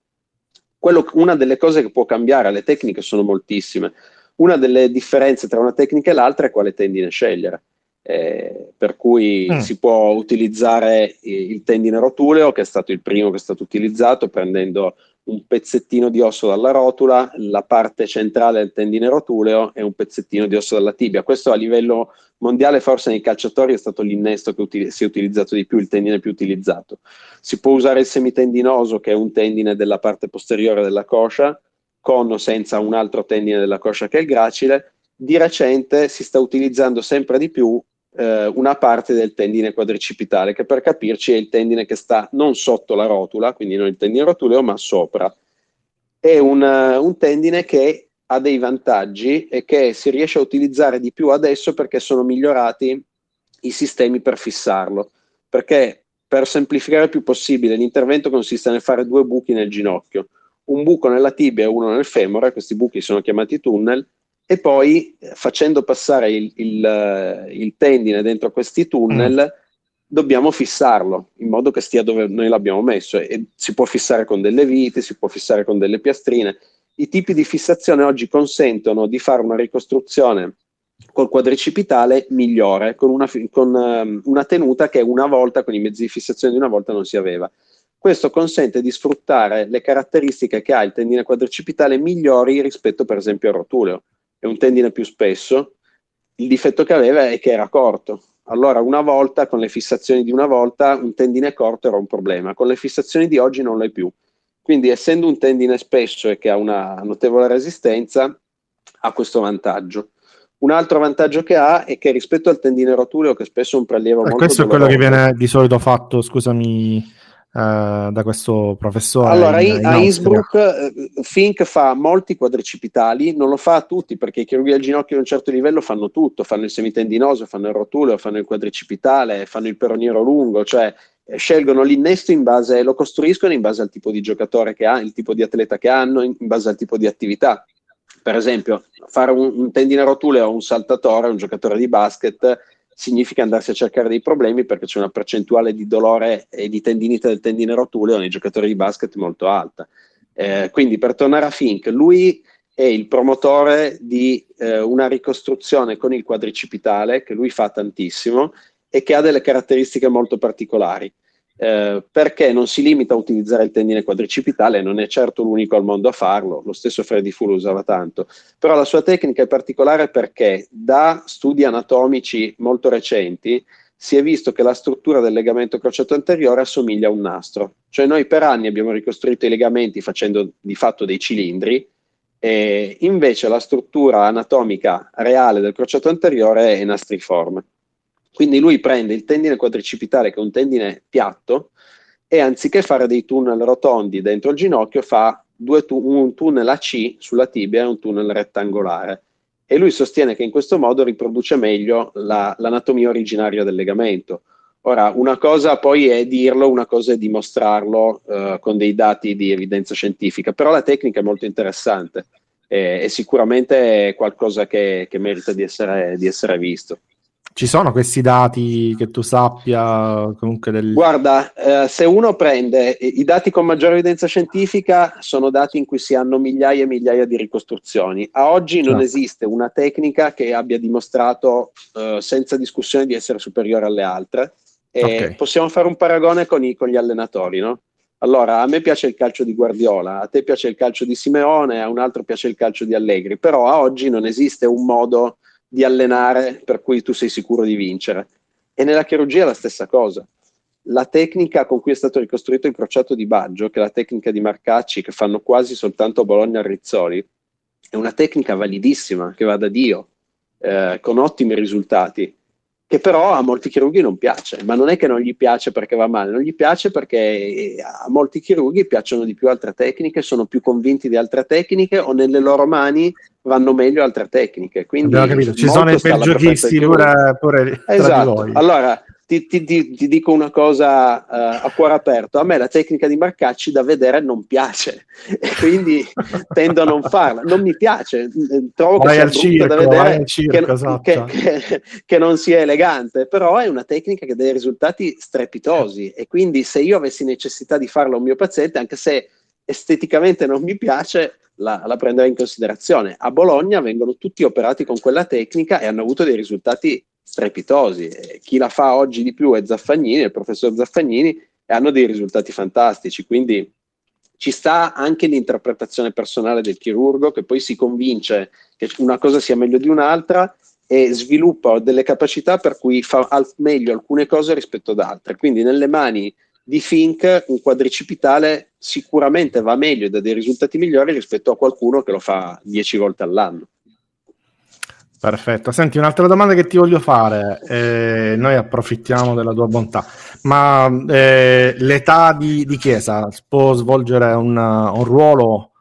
Quello- una delle cose che può cambiare, le tecniche sono moltissime, una delle differenze tra una tecnica e l'altra è quale tendine scegliere. Eh, per cui Mm. si può utilizzare il tendine rotuleo, che è stato il primo che è stato utilizzato, prendendo un pezzettino di osso dalla rotula, la parte centrale del tendine rotuleo e un pezzettino di osso dalla tibia. Questo a livello mondiale, forse nei calciatori, è stato l'innesto che uti- si è utilizzato di più, il tendine più utilizzato. Si può usare il semitendinoso, che è un tendine della parte posteriore della coscia, con o senza un altro tendine della coscia che è il gracile. Di recente si sta utilizzando sempre di più eh, una parte del tendine quadricipitale, che per capirci è il tendine che sta non sotto la rotula, quindi non il tendine rotuleo, ma sopra. È un, eh, un tendine che ha dei vantaggi e che si riesce a utilizzare di più adesso perché sono migliorati i sistemi per fissarlo. Perché per semplificare il più possibile, l'intervento consiste nel fare due buchi nel ginocchio, un buco nella tibia e uno nel femore, questi buchi sono chiamati tunnel, e poi facendo passare il, il, eh, il tendine dentro questi tunnel dobbiamo fissarlo in modo che stia dove noi l'abbiamo messo e, si può fissare con delle viti, si può fissare con delle piastrine. I tipi di fissazione oggi consentono di fare una ricostruzione col quadricipitale migliore, con una, con, ehm, una tenuta che una volta, con i mezzi di fissazione di una volta, non si aveva. Questo consente di sfruttare le caratteristiche che ha il tendine quadricipitale migliori rispetto, per esempio, al rotuleo. È un tendine più spesso, il difetto che aveva è che era corto. Allora, una volta, con le fissazioni di una volta, un tendine corto era un problema. Con le fissazioni di oggi non lo è più. Quindi, essendo un tendine spesso e che ha una notevole resistenza, ha questo vantaggio. Un altro vantaggio che ha è che rispetto al tendine rotuleo, che spesso è un prelievo Eh, molto questo è quello che viene di solito fatto, scusami, eh, da questo professore. Allora, in- in- a. Innsbruck eh, Fink fa molti quadricipitali, non lo fa a tutti perché i chirurghi del ginocchio di un certo livello fanno tutto, fanno il semitendinoso, fanno il rotuleo, fanno il quadricipitale, fanno il peroniero lungo, cioè eh, scelgono l'innesto in base, lo costruiscono in base al tipo di giocatore che ha, il tipo di atleta che hanno, in, in base al tipo di attività. Per esempio, fare un, un tendine rotuleo a un saltatore, un giocatore di basket, significa andarsi a cercare dei problemi perché c'è una percentuale di dolore e di tendinite del tendine rotuleo nei giocatori di basket molto alta. Eh, quindi per tornare a Fink, lui è il promotore di eh, una ricostruzione con il quadricipitale che lui fa tantissimo e che ha delle caratteristiche molto particolari. Eh, perché non si limita a utilizzare il tendine quadricipitale, non è certo l'unico al mondo a farlo, lo stesso Freddy Fu lo usava tanto, però la sua tecnica è particolare perché da studi anatomici molto recenti si è visto che la struttura del legamento crociato anteriore assomiglia a un nastro, cioè noi per anni abbiamo ricostruito i legamenti facendo di fatto dei cilindri e invece la struttura anatomica reale del crociato anteriore è nastriforme. Quindi lui prende il tendine quadricipitale, che è un tendine piatto, e anziché fare dei tunnel rotondi dentro il ginocchio, fa tu- un tunnel a C sulla tibia e un tunnel rettangolare. E lui sostiene che in questo modo riproduce meglio la- l'anatomia originaria del legamento. Ora, una cosa poi è dirlo, una cosa è dimostrarlo eh, con dei dati di evidenza scientifica, però la tecnica è molto interessante e, e sicuramente è qualcosa che, che merita di essere, di essere visto. Ci sono questi dati che tu sappia comunque del... Guarda, eh, se uno prende i dati con maggiore evidenza scientifica, sono dati in cui si hanno migliaia e migliaia di ricostruzioni. A oggi non Certo. esiste una tecnica che abbia dimostrato eh, senza discussione di essere superiore alle altre. E Ok. Possiamo fare un paragone con, i- con gli allenatori, no? Allora, a me piace il calcio di Guardiola, a te piace il calcio di Simeone, a un altro piace il calcio di Allegri, però a oggi non esiste un modo di allenare per cui tu sei sicuro di vincere. E nella chirurgia è la stessa cosa. La tecnica con cui è stato ricostruito il crociato di Baggio, che è la tecnica di Marcacci, che fanno quasi soltanto Bologna e Rizzoli, è una tecnica validissima, che va da Dio, eh, con ottimi risultati che però a molti chirurghi non piace, ma non è che non gli piace perché va male, non gli piace perché eh, a molti chirurghi piacciono di più altre tecniche, sono più convinti di altre tecniche o nelle loro mani vanno meglio altre tecniche. Quindi Abbiamo capito, ci sono i giochisti pure, pure esatto. Allora, ti, ti, ti, dico una cosa uh, a cuore aperto, a me la tecnica di Marcacci da vedere non piace e quindi tendo a non farla, non mi piace, trovo vai che sia circo, da vedere circo, che, esatto. che, che, che, non sia elegante, però è una tecnica che dà dei risultati strepitosi e quindi se io avessi necessità di farla a un mio paziente, anche se esteticamente non mi piace, la, la prenderei in considerazione. A Bologna vengono tutti operati con quella tecnica e hanno avuto dei risultati strepitosi. Chi la fa oggi di più è Zaffagnini, il professor Zaffagnini, e hanno dei risultati fantastici. Quindi ci sta anche l'interpretazione personale del chirurgo che poi si convince che una cosa sia meglio di un'altra e sviluppa delle capacità per cui fa al- meglio alcune cose rispetto ad altre. Quindi nelle mani di Fink un quadricipitale sicuramente va meglio e dà dei risultati migliori rispetto a qualcuno che lo fa dieci volte all'anno. Perfetto. Senti, un'altra domanda che ti voglio fare, eh, noi approfittiamo della tua bontà, ma eh, l'età di, di, Chiesa può svolgere un, un ruolo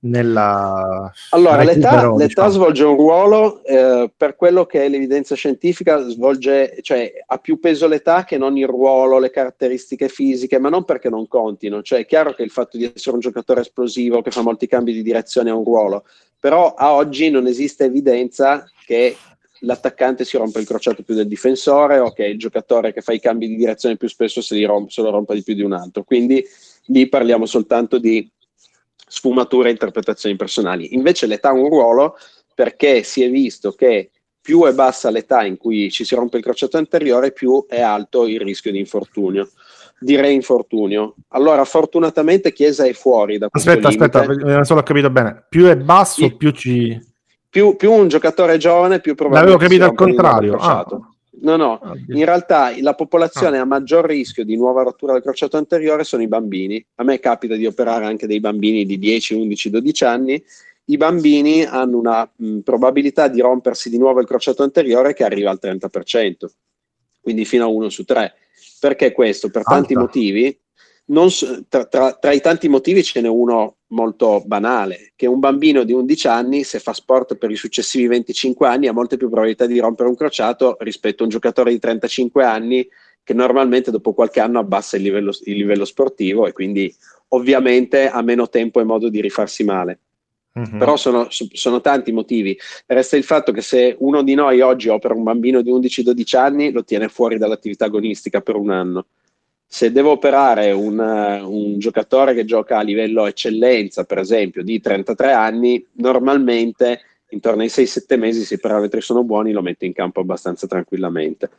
nella... Allora, l'età, diciamo. l'età, svolge un ruolo eh, per quello che è l'evidenza scientifica, svolge, cioè ha più peso l'età che non il ruolo, le caratteristiche fisiche, ma non perché non contino. Cioè è chiaro che il fatto di essere un giocatore esplosivo che fa molti cambi di direzione ha un ruolo, però a oggi non esiste evidenza che l'attaccante si rompa il crociato più del difensore o che il giocatore che fa i cambi di direzione più spesso se, romp- se lo rompa di più di un altro. Quindi lì parliamo soltanto di sfumature e interpretazioni personali. Invece l'età ha un ruolo perché si è visto che più è bassa l'età in cui ci si rompe il crociato anteriore, più è alto il rischio di infortunio di reinfortunio. Allora, fortunatamente Chiesa è fuori da questo Aspetta, limite. aspetta, non solo ho capito bene. Più è basso, I, più ci... Più, più, un giocatore giovane, più probabilmente... L'avevo capito al contrario. Ah. No, no, ah, in realtà la popolazione ah. a maggior rischio di nuova rottura del crociato anteriore sono i bambini. A me capita di operare anche dei bambini di 10, 11, 12 anni. I bambini hanno una mh, probabilità di rompersi di nuovo il crociato anteriore che arriva al 30%, quindi fino a 1 su 3 perché questo? Per tanti Alta. motivi. Non, tra, tra, tra, i tanti motivi ce n'è uno molto banale, che un bambino di 11 anni, se fa sport per i successivi 25 anni, ha molte più probabilità di rompere un crociato rispetto a un giocatore di 35 anni che normalmente dopo qualche anno abbassa il livello, il livello sportivo e quindi ovviamente ha meno tempo e modo di rifarsi male. Mm-hmm. Però sono, sono, tanti motivi. Resta il fatto che se uno di noi oggi opera un bambino di 11-12 anni, lo tiene fuori dall'attività agonistica per un anno. Se devo operare un, un giocatore che gioca a livello eccellenza, per esempio, di 33 anni, normalmente intorno ai 6-7 mesi, se i parametri sono buoni, lo metto in campo abbastanza tranquillamente.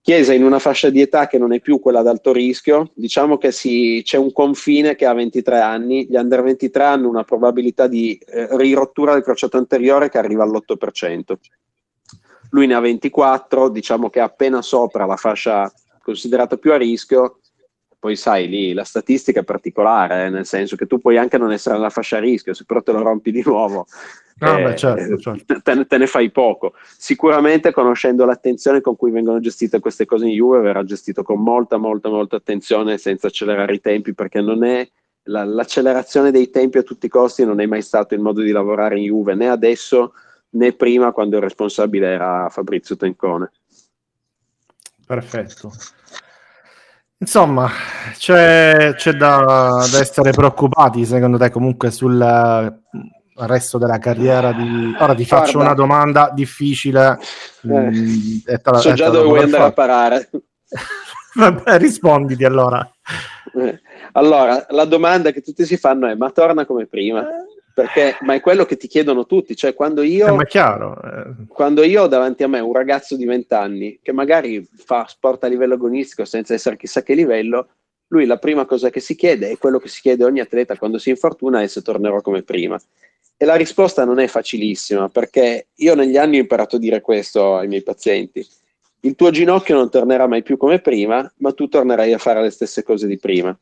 Chiesa in una fascia di età che non è più quella ad alto rischio, diciamo che si, c'è un confine che ha 23 anni, gli under 23 hanno una probabilità di eh, rirottura del crociato anteriore che arriva all'8%. Lui ne ha 24, diciamo che è appena sopra la fascia considerata più a rischio, poi sai lì la statistica è particolare, eh, nel senso che tu puoi anche non essere nella fascia a rischio, se però te lo rompi di nuovo Ah, eh, beh, certo, certo. Te, te, ne fai poco. Sicuramente conoscendo l'attenzione con cui vengono gestite queste cose in Juve verrà gestito con molta, molta, molta attenzione senza accelerare i tempi perché non è la, l'accelerazione dei tempi a tutti i costi non è mai stato il modo di lavorare in Juve né adesso né prima quando il responsabile era Fabrizio Tencone. Perfetto. Insomma, c'è, c'è da, da, essere preoccupati secondo te comunque sul resto della carriera di... Ora ti faccio Guarda. una domanda difficile. Eh, mm, la, so già dove vuoi andare a parare. (laughs) Vabbè, risponditi allora. Eh, allora, la domanda che tutti si fanno è, ma torna come prima? Perché, ma è quello che ti chiedono tutti, cioè quando io, eh, chiaro, eh. quando io ho davanti a me un ragazzo di 20 anni che magari fa sport a livello agonistico senza essere chissà che livello, lui la prima cosa che si chiede è quello che si chiede ogni atleta quando si infortuna è se tornerò come prima. E la risposta non è facilissima perché io negli anni ho imparato a dire questo ai miei pazienti. Il tuo ginocchio non tornerà mai più come prima, ma tu tornerai a fare le stesse cose di prima.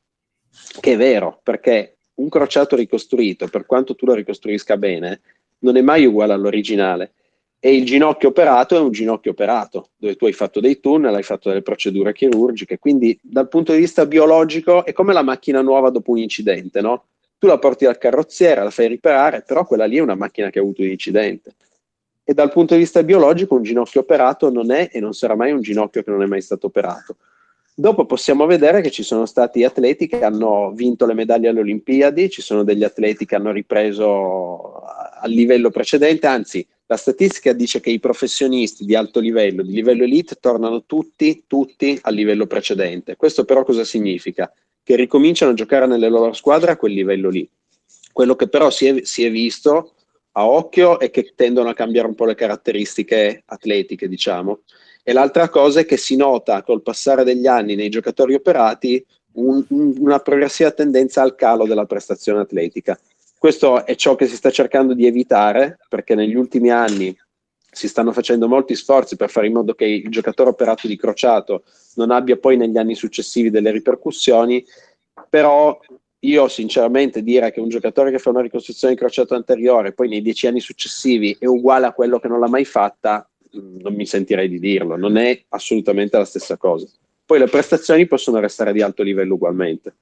Che è vero, perché un crociato ricostruito, per quanto tu lo ricostruisca bene, non è mai uguale all'originale. E il ginocchio operato è un ginocchio operato, dove tu hai fatto dei tunnel, hai fatto delle procedure chirurgiche, quindi dal punto di vista biologico è come la macchina nuova dopo un incidente, no? tu la porti dal carrozziere, la fai riparare, però quella lì è una macchina che ha avuto un incidente. E dal punto di vista biologico un ginocchio operato non è e non sarà mai un ginocchio che non è mai stato operato. Dopo possiamo vedere che ci sono stati atleti che hanno vinto le medaglie alle Olimpiadi, ci sono degli atleti che hanno ripreso al livello precedente, anzi la statistica dice che i professionisti di alto livello, di livello elite, tornano tutti, tutti al livello precedente. Questo però cosa significa? che ricominciano a giocare nelle loro squadre a quel livello lì. Quello che però si è, si è visto a occhio è che tendono a cambiare un po' le caratteristiche atletiche, diciamo. E l'altra cosa è che si nota col passare degli anni nei giocatori operati un, un, una progressiva tendenza al calo della prestazione atletica. Questo è ciò che si sta cercando di evitare perché negli ultimi anni si stanno facendo molti sforzi per fare in modo che il giocatore operato di crociato non abbia poi negli anni successivi delle ripercussioni, però io sinceramente dire che un giocatore che fa una ricostruzione di crociato anteriore poi nei dieci anni successivi è uguale a quello che non l'ha mai fatta, non mi sentirei di dirlo, non è assolutamente la stessa cosa. Poi le prestazioni possono restare di alto livello ugualmente.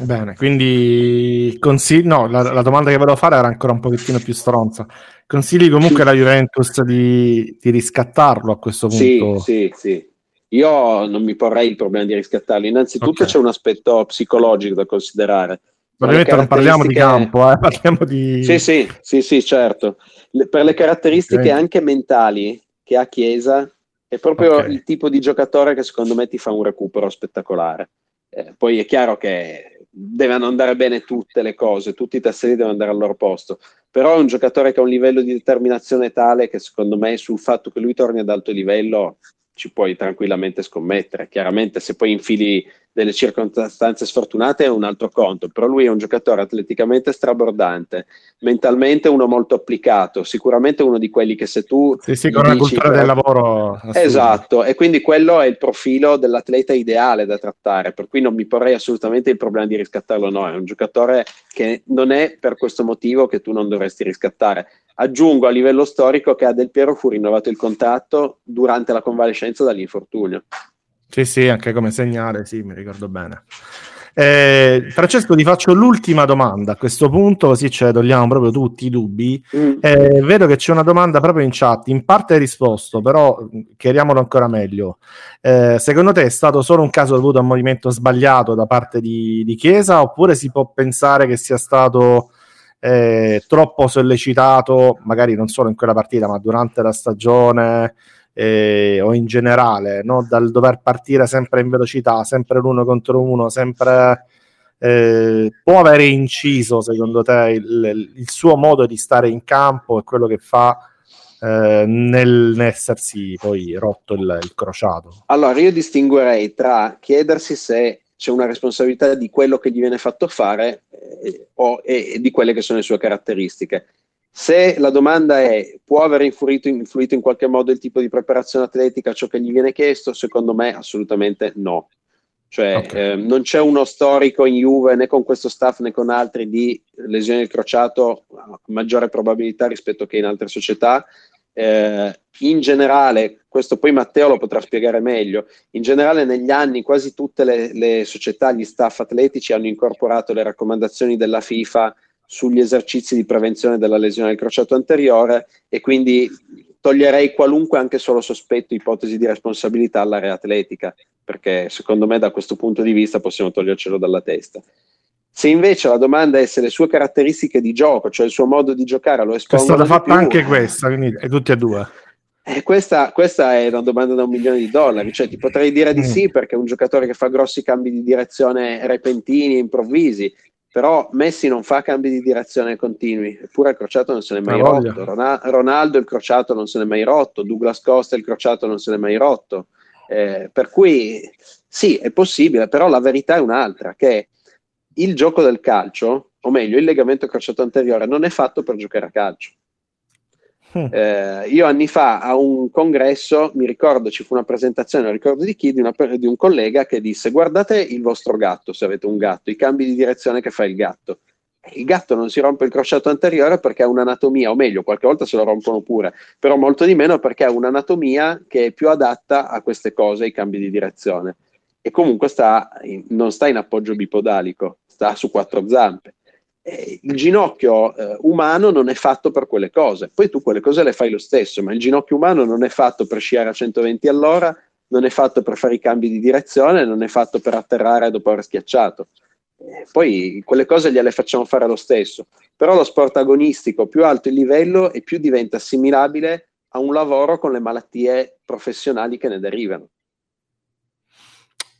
Bene, quindi consigli... no, la, la, domanda che volevo fare era ancora un pochettino più stronza. Consigli comunque alla Juventus di, di riscattarlo a questo punto? Sì, sì, sì. Io non mi porrei il problema di riscattarlo. Innanzitutto okay. c'è un aspetto psicologico da considerare. Ovviamente non parliamo di campo, eh, (laughs) parliamo di... Sì, sì, sì, sì certo. Le, per le caratteristiche okay. anche mentali che ha Chiesa, è proprio okay. il tipo di giocatore che secondo me ti fa un recupero spettacolare. Eh, poi è chiaro che devono andare bene tutte le cose, tutti i tasselli devono andare al loro posto, però è un giocatore che ha un livello di determinazione tale che secondo me sul fatto che lui torni ad alto livello ci puoi tranquillamente scommettere. Chiaramente se poi infili delle circostanze sfortunate è un altro conto, però lui è un giocatore atleticamente strabordante, mentalmente uno molto applicato, sicuramente uno di quelli che se tu... Sì, sì, con una cultura però... del lavoro. Esatto, e quindi quello è il profilo dell'atleta ideale da trattare, per cui non mi porrei assolutamente il problema di riscattarlo, no, è un giocatore che non è per questo motivo che tu non dovresti riscattare. Aggiungo a livello storico che a Del Piero fu rinnovato il contratto durante la convalescenza dall'infortunio. Sì, sì, anche come segnale, sì, mi ricordo bene. Eh, Francesco, ti faccio l'ultima domanda a questo punto, così ce ne togliamo proprio tutti i dubbi. Mm. Eh, vedo che c'è una domanda proprio in chat, in parte hai risposto, però chiariamolo ancora meglio. Eh, secondo te è stato solo un caso dovuto a un movimento sbagliato da parte di, di Chiesa, oppure si può pensare che sia stato eh, troppo sollecitato, magari non solo in quella partita, ma durante la stagione? eh, o in generale, no? dal dover partire sempre in velocità, sempre l'uno contro uno, sempre eh, può avere inciso secondo te il, il, suo modo di stare in campo e quello che fa eh, nel, nell'essersi poi rotto il, il crociato? Allora io distinguerei tra chiedersi se c'è una responsabilità di quello che gli viene fatto fare eh, o, e, e, di quelle che sono le sue caratteristiche. Se la domanda è può aver influito, influito, in qualche modo il tipo di preparazione atletica, ciò che gli viene chiesto, secondo me assolutamente no. Cioè okay. eh, non c'è uno storico in Juve né con questo staff né con altri di lesione del crociato a maggiore probabilità rispetto che in altre società. Eh, in generale, questo poi Matteo lo potrà spiegare meglio, in generale negli anni quasi tutte le, le società, gli staff atletici hanno incorporato le raccomandazioni della FIFA sugli esercizi di prevenzione della lesione del crociato anteriore e quindi toglierei qualunque anche solo sospetto, ipotesi di responsabilità all'area atletica, perché secondo me da questo punto di vista possiamo togliercelo dalla testa. Se invece la domanda è se le sue caratteristiche di gioco, cioè il suo modo di giocare, lo espongono. È stata fatta più, anche questa, quindi è tutti e due. Eh, questa, questa, è una domanda da un milione di dollari, cioè ti potrei dire di mm. sì perché è un giocatore che fa grossi cambi di direzione repentini, improvvisi, però Messi non fa cambi di direzione continui, eppure il crociato non se n'è mai rotto. Ronaldo il crociato non se n'è mai rotto, Douglas Costa il crociato non se n'è mai rotto. Eh, per cui sì, è possibile, però la verità è un'altra, che il gioco del calcio, o meglio, il legamento crociato anteriore, non è fatto per giocare a calcio. Mm. Eh, io anni fa a un congresso, mi ricordo, ci fu una presentazione, non ricordo di chi, di, una, di un collega che disse guardate il vostro gatto, se avete un gatto, i cambi di direzione che fa il gatto il gatto non si rompe il crociato anteriore perché ha un'anatomia, o meglio, qualche volta se lo rompono pure, però molto di meno perché ha un'anatomia che è più adatta a queste cose, ai cambi di direzione. E comunque sta in, non sta in appoggio bipodalico, sta su quattro zampe. E il ginocchio eh, umano non è fatto per quelle cose, poi tu quelle cose le fai lo stesso, ma il ginocchio umano non è fatto per sciare a 120 all'ora, non è fatto per fare i cambi di direzione, non è fatto per atterrare dopo aver schiacciato poi quelle cose gliele facciamo fare lo stesso, però lo sport agonistico più alto il livello e più diventa assimilabile a un lavoro con le malattie professionali che ne derivano.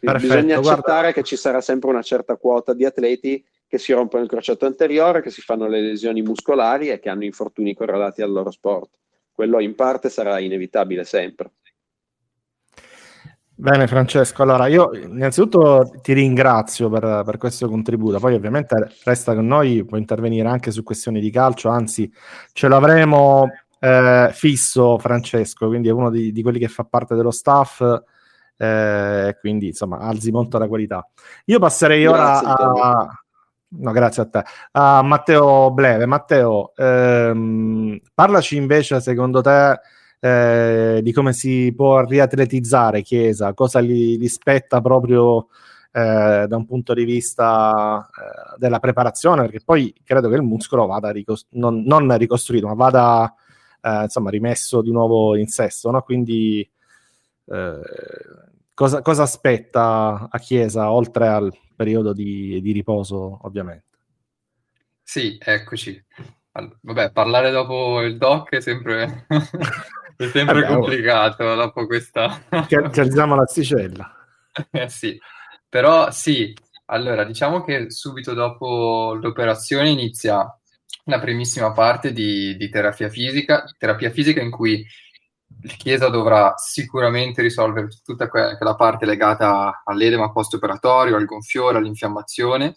Perfetto, bisogna accettare guarda... che ci sarà sempre una certa quota di atleti che si rompono il crociato anteriore, che si fanno le lesioni muscolari e che hanno infortuni correlati al loro sport. Quello in parte sarà inevitabile sempre. Bene Francesco, allora io innanzitutto ti ringrazio per, per, questo contributo, poi ovviamente resta con noi, puoi intervenire anche su questioni di calcio, anzi ce l'avremo eh, fisso Francesco, quindi è uno di, di, quelli che fa parte dello staff, eh, quindi insomma alzi molto la qualità. Io passerei ora a... No, grazie a te. A Matteo Bleve. Matteo, ehm, parlaci invece secondo te eh, di come si può riatletizzare Chiesa, cosa gli, gli spetta proprio eh, da un punto di vista eh, della preparazione, perché poi credo che il muscolo vada ricos- non, non, ricostruito, ma vada eh, insomma rimesso di nuovo in sesto, no? quindi eh, cosa, cosa, aspetta a Chiesa oltre al periodo di, di riposo ovviamente? Sì, eccoci. Vabbè, parlare dopo il doc è sempre (laughs) È sempre Vabbè, oh. complicato oh. dopo questa... Ci alziamo l'asticella. (laughs) eh, sì, però sì, allora diciamo che subito dopo l'operazione inizia la primissima parte di, di terapia fisica, terapia fisica in cui il Chiesa dovrà sicuramente risolvere tutta quella parte legata all'edema post-operatorio, al gonfiore, all'infiammazione.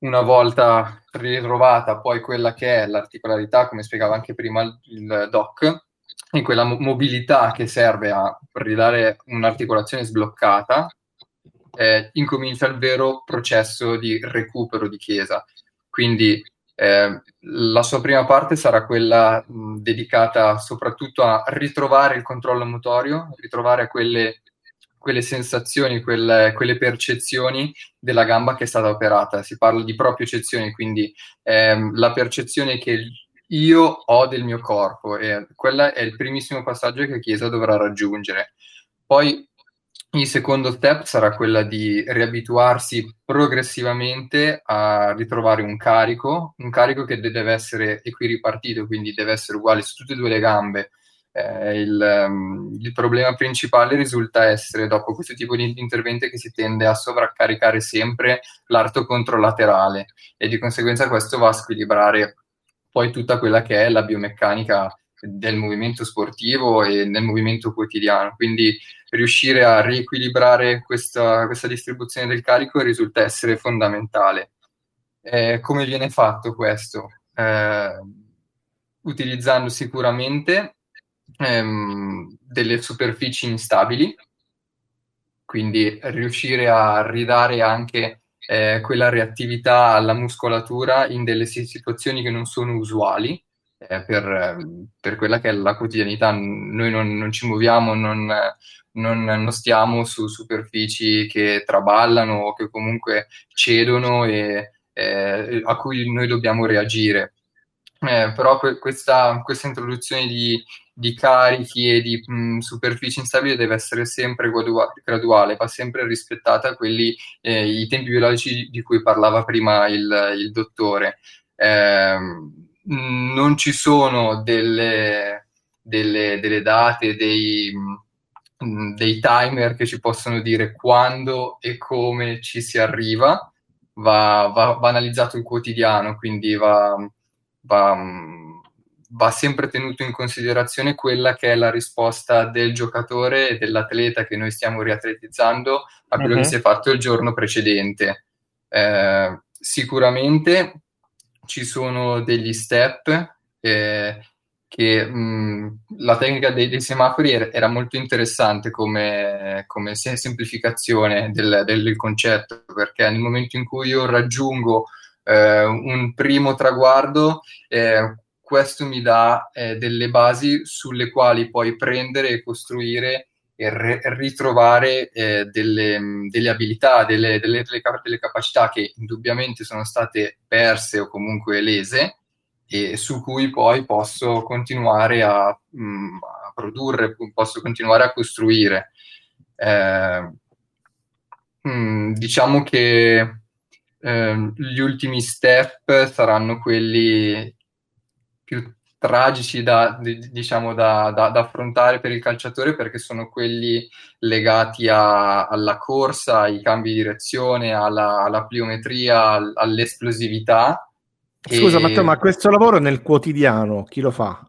Una volta ritrovata poi quella che è l'articolarità, come spiegava anche prima il doc, in quella mo- mobilità che serve a ridare un'articolazione sbloccata, eh, incomincia il vero processo di recupero di Chiesa. Quindi eh, la sua prima parte sarà quella mh, dedicata soprattutto a ritrovare il controllo motorio, ritrovare quelle, quelle sensazioni, quelle, quelle, percezioni della gamba che è stata operata. Si parla di proprio-cezione, quindi ehm, la percezione che io ho del mio corpo e quello è il primissimo passaggio che Chiesa dovrà raggiungere. Poi il secondo step sarà quella di riabituarsi progressivamente a ritrovare un carico, un carico che deve essere equiripartito, quindi deve essere uguale su tutte e due le gambe. Eh, il, um, il, problema principale risulta essere, dopo questo tipo di interventi, che si tende a sovraccaricare sempre l'arto controlaterale e di conseguenza questo va a squilibrare poi tutta quella che è la biomeccanica del movimento sportivo e nel movimento quotidiano. Quindi riuscire a riequilibrare questa, questa distribuzione del carico risulta essere fondamentale. Eh, come viene fatto questo? Eh, utilizzando sicuramente ehm, delle superfici instabili, quindi riuscire a ridare anche eh, quella reattività alla muscolatura in delle situazioni che non sono usuali eh, per, per, quella che è la quotidianità. Noi non, non ci muoviamo, non, non, non, stiamo su superfici che traballano o che comunque cedono e eh, a cui noi dobbiamo reagire. Eh, però que- questa, questa, introduzione di, di, carichi e di mh, superfici instabili deve essere sempre gradua- graduale, va sempre rispettata quelli, eh, i tempi biologici di cui parlava prima il, il dottore. Eh, non ci sono delle, delle, delle date, dei, mh, dei timer che ci possono dire quando e come ci si arriva, va, va, va analizzato il quotidiano, quindi va va, va sempre tenuto in considerazione quella che è la risposta del giocatore e dell'atleta che noi stiamo riatletizzando a quello uh-huh. che mhm. si è fatto il giorno precedente. Eh, sicuramente ci sono degli step eh, che mh, la tecnica dei, dei semafori era, era, molto interessante come, come semplificazione del, del, concetto, perché nel momento in cui io raggiungo eh, un primo traguardo, eh, questo mi dà eh, delle basi sulle quali poi prendere e costruire re- ritrovare eh, delle, delle, abilità, delle, delle, delle, capacità che indubbiamente sono state perse o comunque lese e su cui poi posso continuare a, mh, mm, a produrre, posso continuare a costruire. Eh, mh, mm, diciamo che eh, gli ultimi step saranno quelli più tragici da, diciamo, da, da, da, affrontare per il calciatore perché sono quelli legati a, alla corsa, ai cambi di direzione, alla, alla pliometria, all'esplosività Scusa e... Matteo, ma questo lavoro nel quotidiano chi lo fa?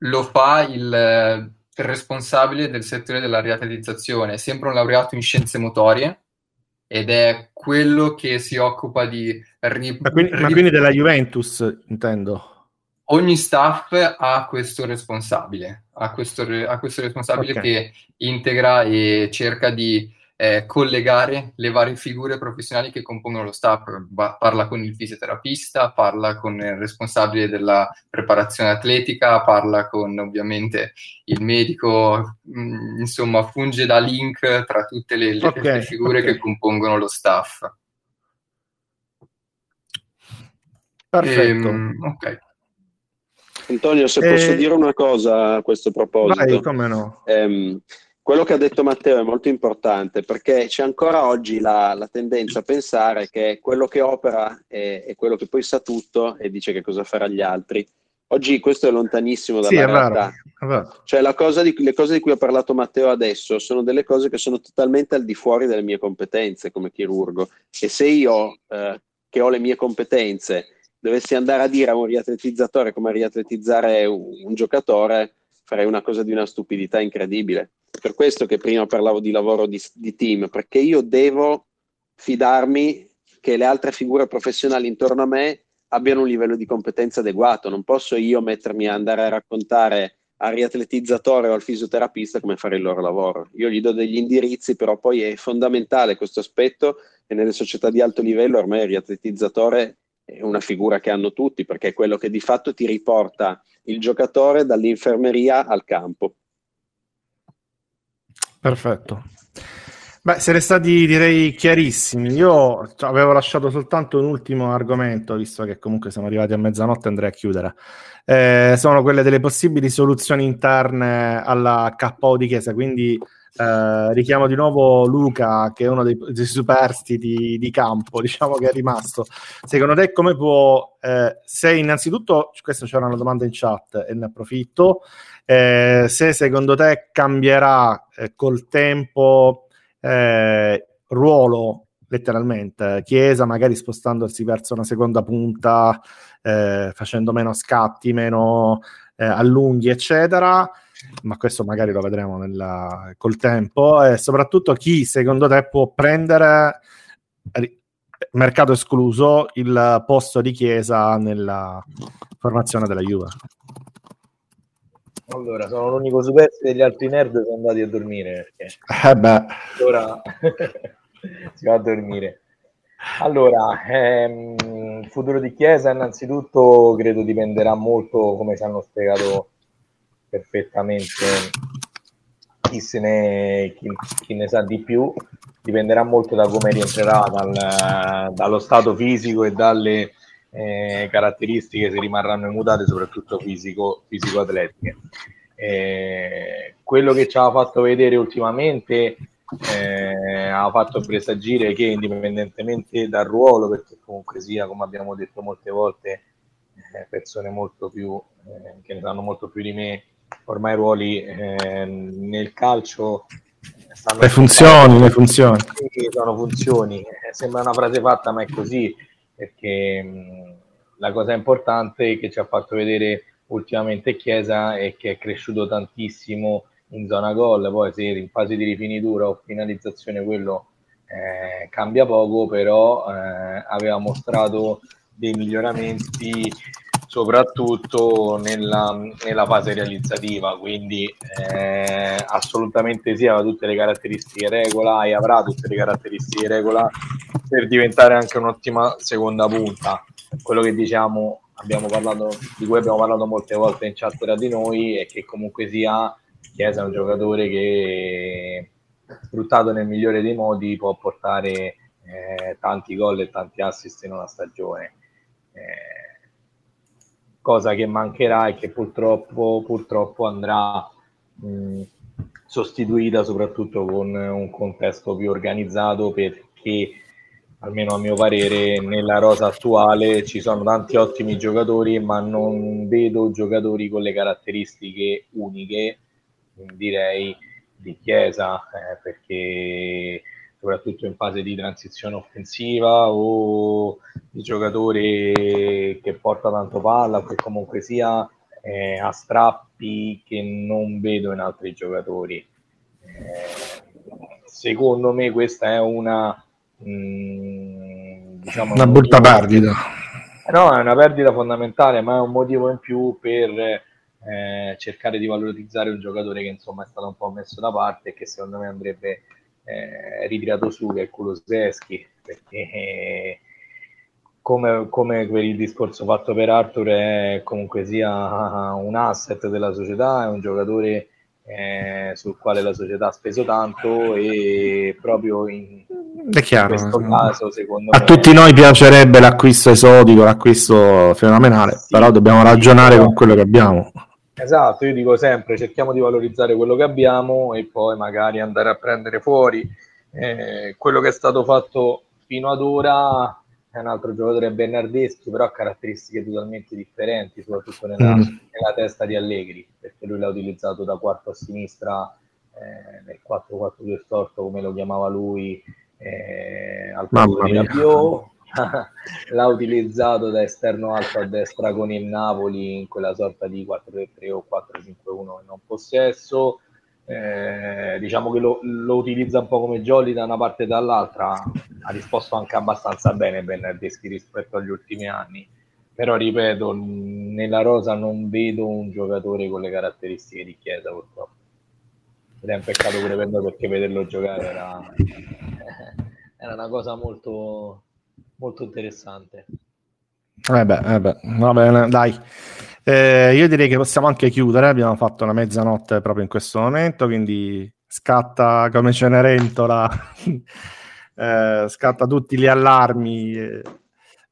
Lo fa il, il responsabile del settore della riatletizzazione, è sempre un laureato in scienze motorie ed è quello che si occupa di... Ri- ma, quindi, ri- ma quindi della Juventus, intendo? Ogni staff ha questo responsabile, ha questo, ha questo responsabile okay. che integra e cerca di eh, collegare le varie figure professionali che compongono lo staff. parla con il fisioterapista, parla con il responsabile della preparazione atletica, parla con ovviamente il medico, mh, mm, insomma funge da link tra tutte le, le, okay, le figure okay. che compongono lo staff. Perfetto. Ehm, ok. Antonio, se posso eh, dire una cosa a questo proposito. Vai, come no. Ehm, quello che ha detto Matteo è molto importante perché c'è ancora oggi la, la tendenza a pensare che quello che opera è, è, quello che poi sa tutto e dice che cosa farà gli altri. Oggi questo è lontanissimo dalla sì, è realtà. Vero, è vero. Cioè di, le cose di cui ha parlato Matteo adesso sono delle cose che sono totalmente al di fuori delle mie competenze come chirurgo e se io eh, che ho le mie competenze dovessi andare a dire a un riatletizzatore come riatletizzare un, un giocatore farei una cosa di una stupidità incredibile per questo che prima parlavo di lavoro di, di team, perché io devo fidarmi che le altre figure professionali intorno a me abbiano un livello di competenza adeguato. Non posso io mettermi a andare a raccontare al riatletizzatore o al fisioterapista come fare il loro lavoro. Io gli do degli indirizzi, però poi è fondamentale questo aspetto e nelle società di alto livello ormai il riatletizzatore una figura che hanno tutti perché è quello che di fatto ti riporta il giocatore dall'infermeria al campo. Perfetto. Beh, siete stati direi chiarissimi. Io avevo lasciato soltanto un ultimo argomento, visto che comunque siamo arrivati a mezzanotte, andrei a chiudere. Eh, sono quelle delle possibili soluzioni interne alla KO di Chiesa. Quindi eh, richiamo di nuovo Luca, che è uno dei, dei superstiti di campo, diciamo che è rimasto. Secondo te, come può, eh, se innanzitutto, questa c'era una domanda in chat e ne approfitto. Eh, se secondo te cambierà eh, col tempo eh, ruolo letteralmente Chiesa, magari spostandosi verso una seconda punta, eh, facendo meno scatti, meno eh, allunghi, eccetera. Ma questo magari lo vedremo nella, col tempo. E soprattutto chi secondo te può prendere mercato escluso il posto di Chiesa nella formazione della Juve. Allora, sono l'unico superstite degli altri nerd che sono andati a dormire. Perché eh beh. Ora (laughs) si va a dormire. Allora, ehm, il futuro di Chiesa innanzitutto credo dipenderà molto, come ci hanno spiegato perfettamente chi, se ne, chi, chi ne sa di più, dipenderà molto da come rientrerà dal, dallo stato fisico e dalle eh, caratteristiche se rimarranno immutate, soprattutto fisico, fisico-atletiche. Eh, quello che ci ha fatto vedere ultimamente eh, ha fatto presagire che indipendentemente dal ruolo, perché comunque sia, come abbiamo detto molte volte, eh, persone molto più eh, che ne sanno molto più di me, ormai i ruoli eh, nel calcio stanno le funzioni, le funzioni. Sono funzioni, sembra una frase fatta, ma è così perché la cosa importante che ci ha fatto vedere ultimamente Chiesa è che è cresciuto tantissimo in zona gol, poi se in fase di rifinitura o finalizzazione quello eh, cambia poco, però eh, aveva mostrato dei miglioramenti soprattutto nella, nella fase realizzativa, quindi eh, assolutamente sì, aveva tutte le caratteristiche regola e avrà tutte le caratteristiche regola per diventare anche un'ottima seconda punta. Quello che diciamo, parlato, di cui abbiamo parlato molte volte in chat tra di noi, è che comunque sia Chiesa è un giocatore che sfruttato nel migliore dei modi può portare eh, tanti gol e tanti assist in una stagione. Eh, cosa che mancherà e che purtroppo, purtroppo andrà mh, sostituita soprattutto con un contesto più organizzato perché almeno a mio parere nella rosa attuale ci sono tanti ottimi giocatori ma non vedo giocatori con le caratteristiche uniche direi di Chiesa eh, perché soprattutto in fase di transizione offensiva o di giocatore che porta tanto palla o che comunque sia eh, a strappi che non vedo in altri giocatori. Eh, secondo me questa è una mh, mm, diciamo una brutta perdita. No, è una perdita fondamentale, ma è un motivo in più per eh, cercare di valorizzare un giocatore che insomma è stato un po' messo da parte e che secondo me andrebbe eh, ritirato su che è Kuluseschi perché eh, come, come per il discorso fatto per Arthur è comunque sia un asset della società, è un giocatore eh, sul quale la società ha speso tanto e proprio in, è chiaro, in questo caso secondo a me... tutti noi piacerebbe l'acquisto esotico, l'acquisto fenomenale, sì, però dobbiamo ragionare sì, con quello che abbiamo. Esatto, io dico sempre cerchiamo di valorizzare quello che abbiamo e poi magari andare a prendere fuori. Eh, quello che è stato fatto fino ad ora è un altro giocatore Bernardeschi, però ha caratteristiche totalmente differenti, soprattutto nella, mm. nella testa di Allegri, perché lui l'ha utilizzato da quarto a sinistra eh, nel 4-4-2 storto, come lo chiamava lui, eh, al posto di Rabiot, (laughs) l'ha utilizzato da esterno alto a destra con il Napoli in quella sorta di 4-3-3 o 4-5-1 in non possesso. Eh, diciamo che lo, lo, utilizza un po' come Jolly da una parte e dall'altra. Ha risposto anche abbastanza bene Bernardeschi rispetto agli ultimi anni. Però ripeto, nella rosa non vedo un giocatore con le caratteristiche di Chiesa purtroppo. Ed è un peccato pure per noi perché vederlo giocare era, (laughs) era una cosa molto, molto interessante. Eh beh, eh va bene, dai. Eh, io direi che possiamo anche chiudere, abbiamo fatto una mezzanotte proprio in questo momento, quindi scatta come Cenerentola, (laughs) eh, scatta tutti gli allarmi.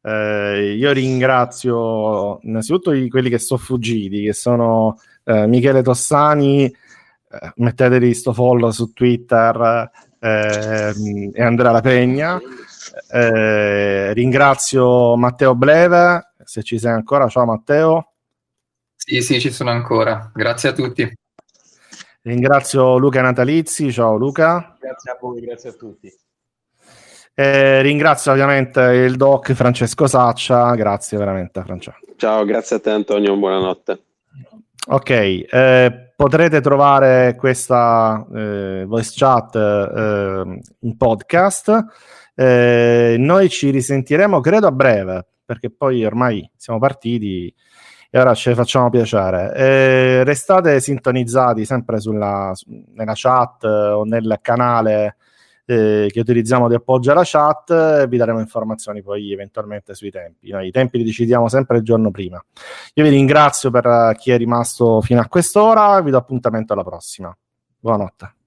Eh, io ringrazio innanzitutto quelli che sono fuggiti, che sono eh, Michele Tossani, eh, mettetevi sto follow su Twitter eh, e Andrea La Pegna. Eh, ringrazio Matteo Bleve, se ci sei ancora. Ciao Matteo. Sì, sì, ci sono ancora. Grazie a tutti. Ringrazio Luca Natalizzi. Ciao Luca. Grazie a voi, grazie a tutti. Eh, ringrazio ovviamente il doc Francesco Saccia. Grazie veramente, Francesco. Ciao, grazie a te Antonio, buonanotte. Ok, eh, potrete trovare questa eh, voice chat eh, in podcast eh, noi ci risentiremo, credo, a breve, perché poi ormai siamo partiti e ora ce ne facciamo piacere. Eh, restate sintonizzati sempre sulla, nella chat o nel canale eh, che utilizziamo di appoggio alla chat vi daremo informazioni poi eventualmente sui tempi. Noi i tempi li decidiamo sempre il giorno prima. Io vi ringrazio per chi è rimasto fino a quest'ora, vi do appuntamento alla prossima. Buonanotte.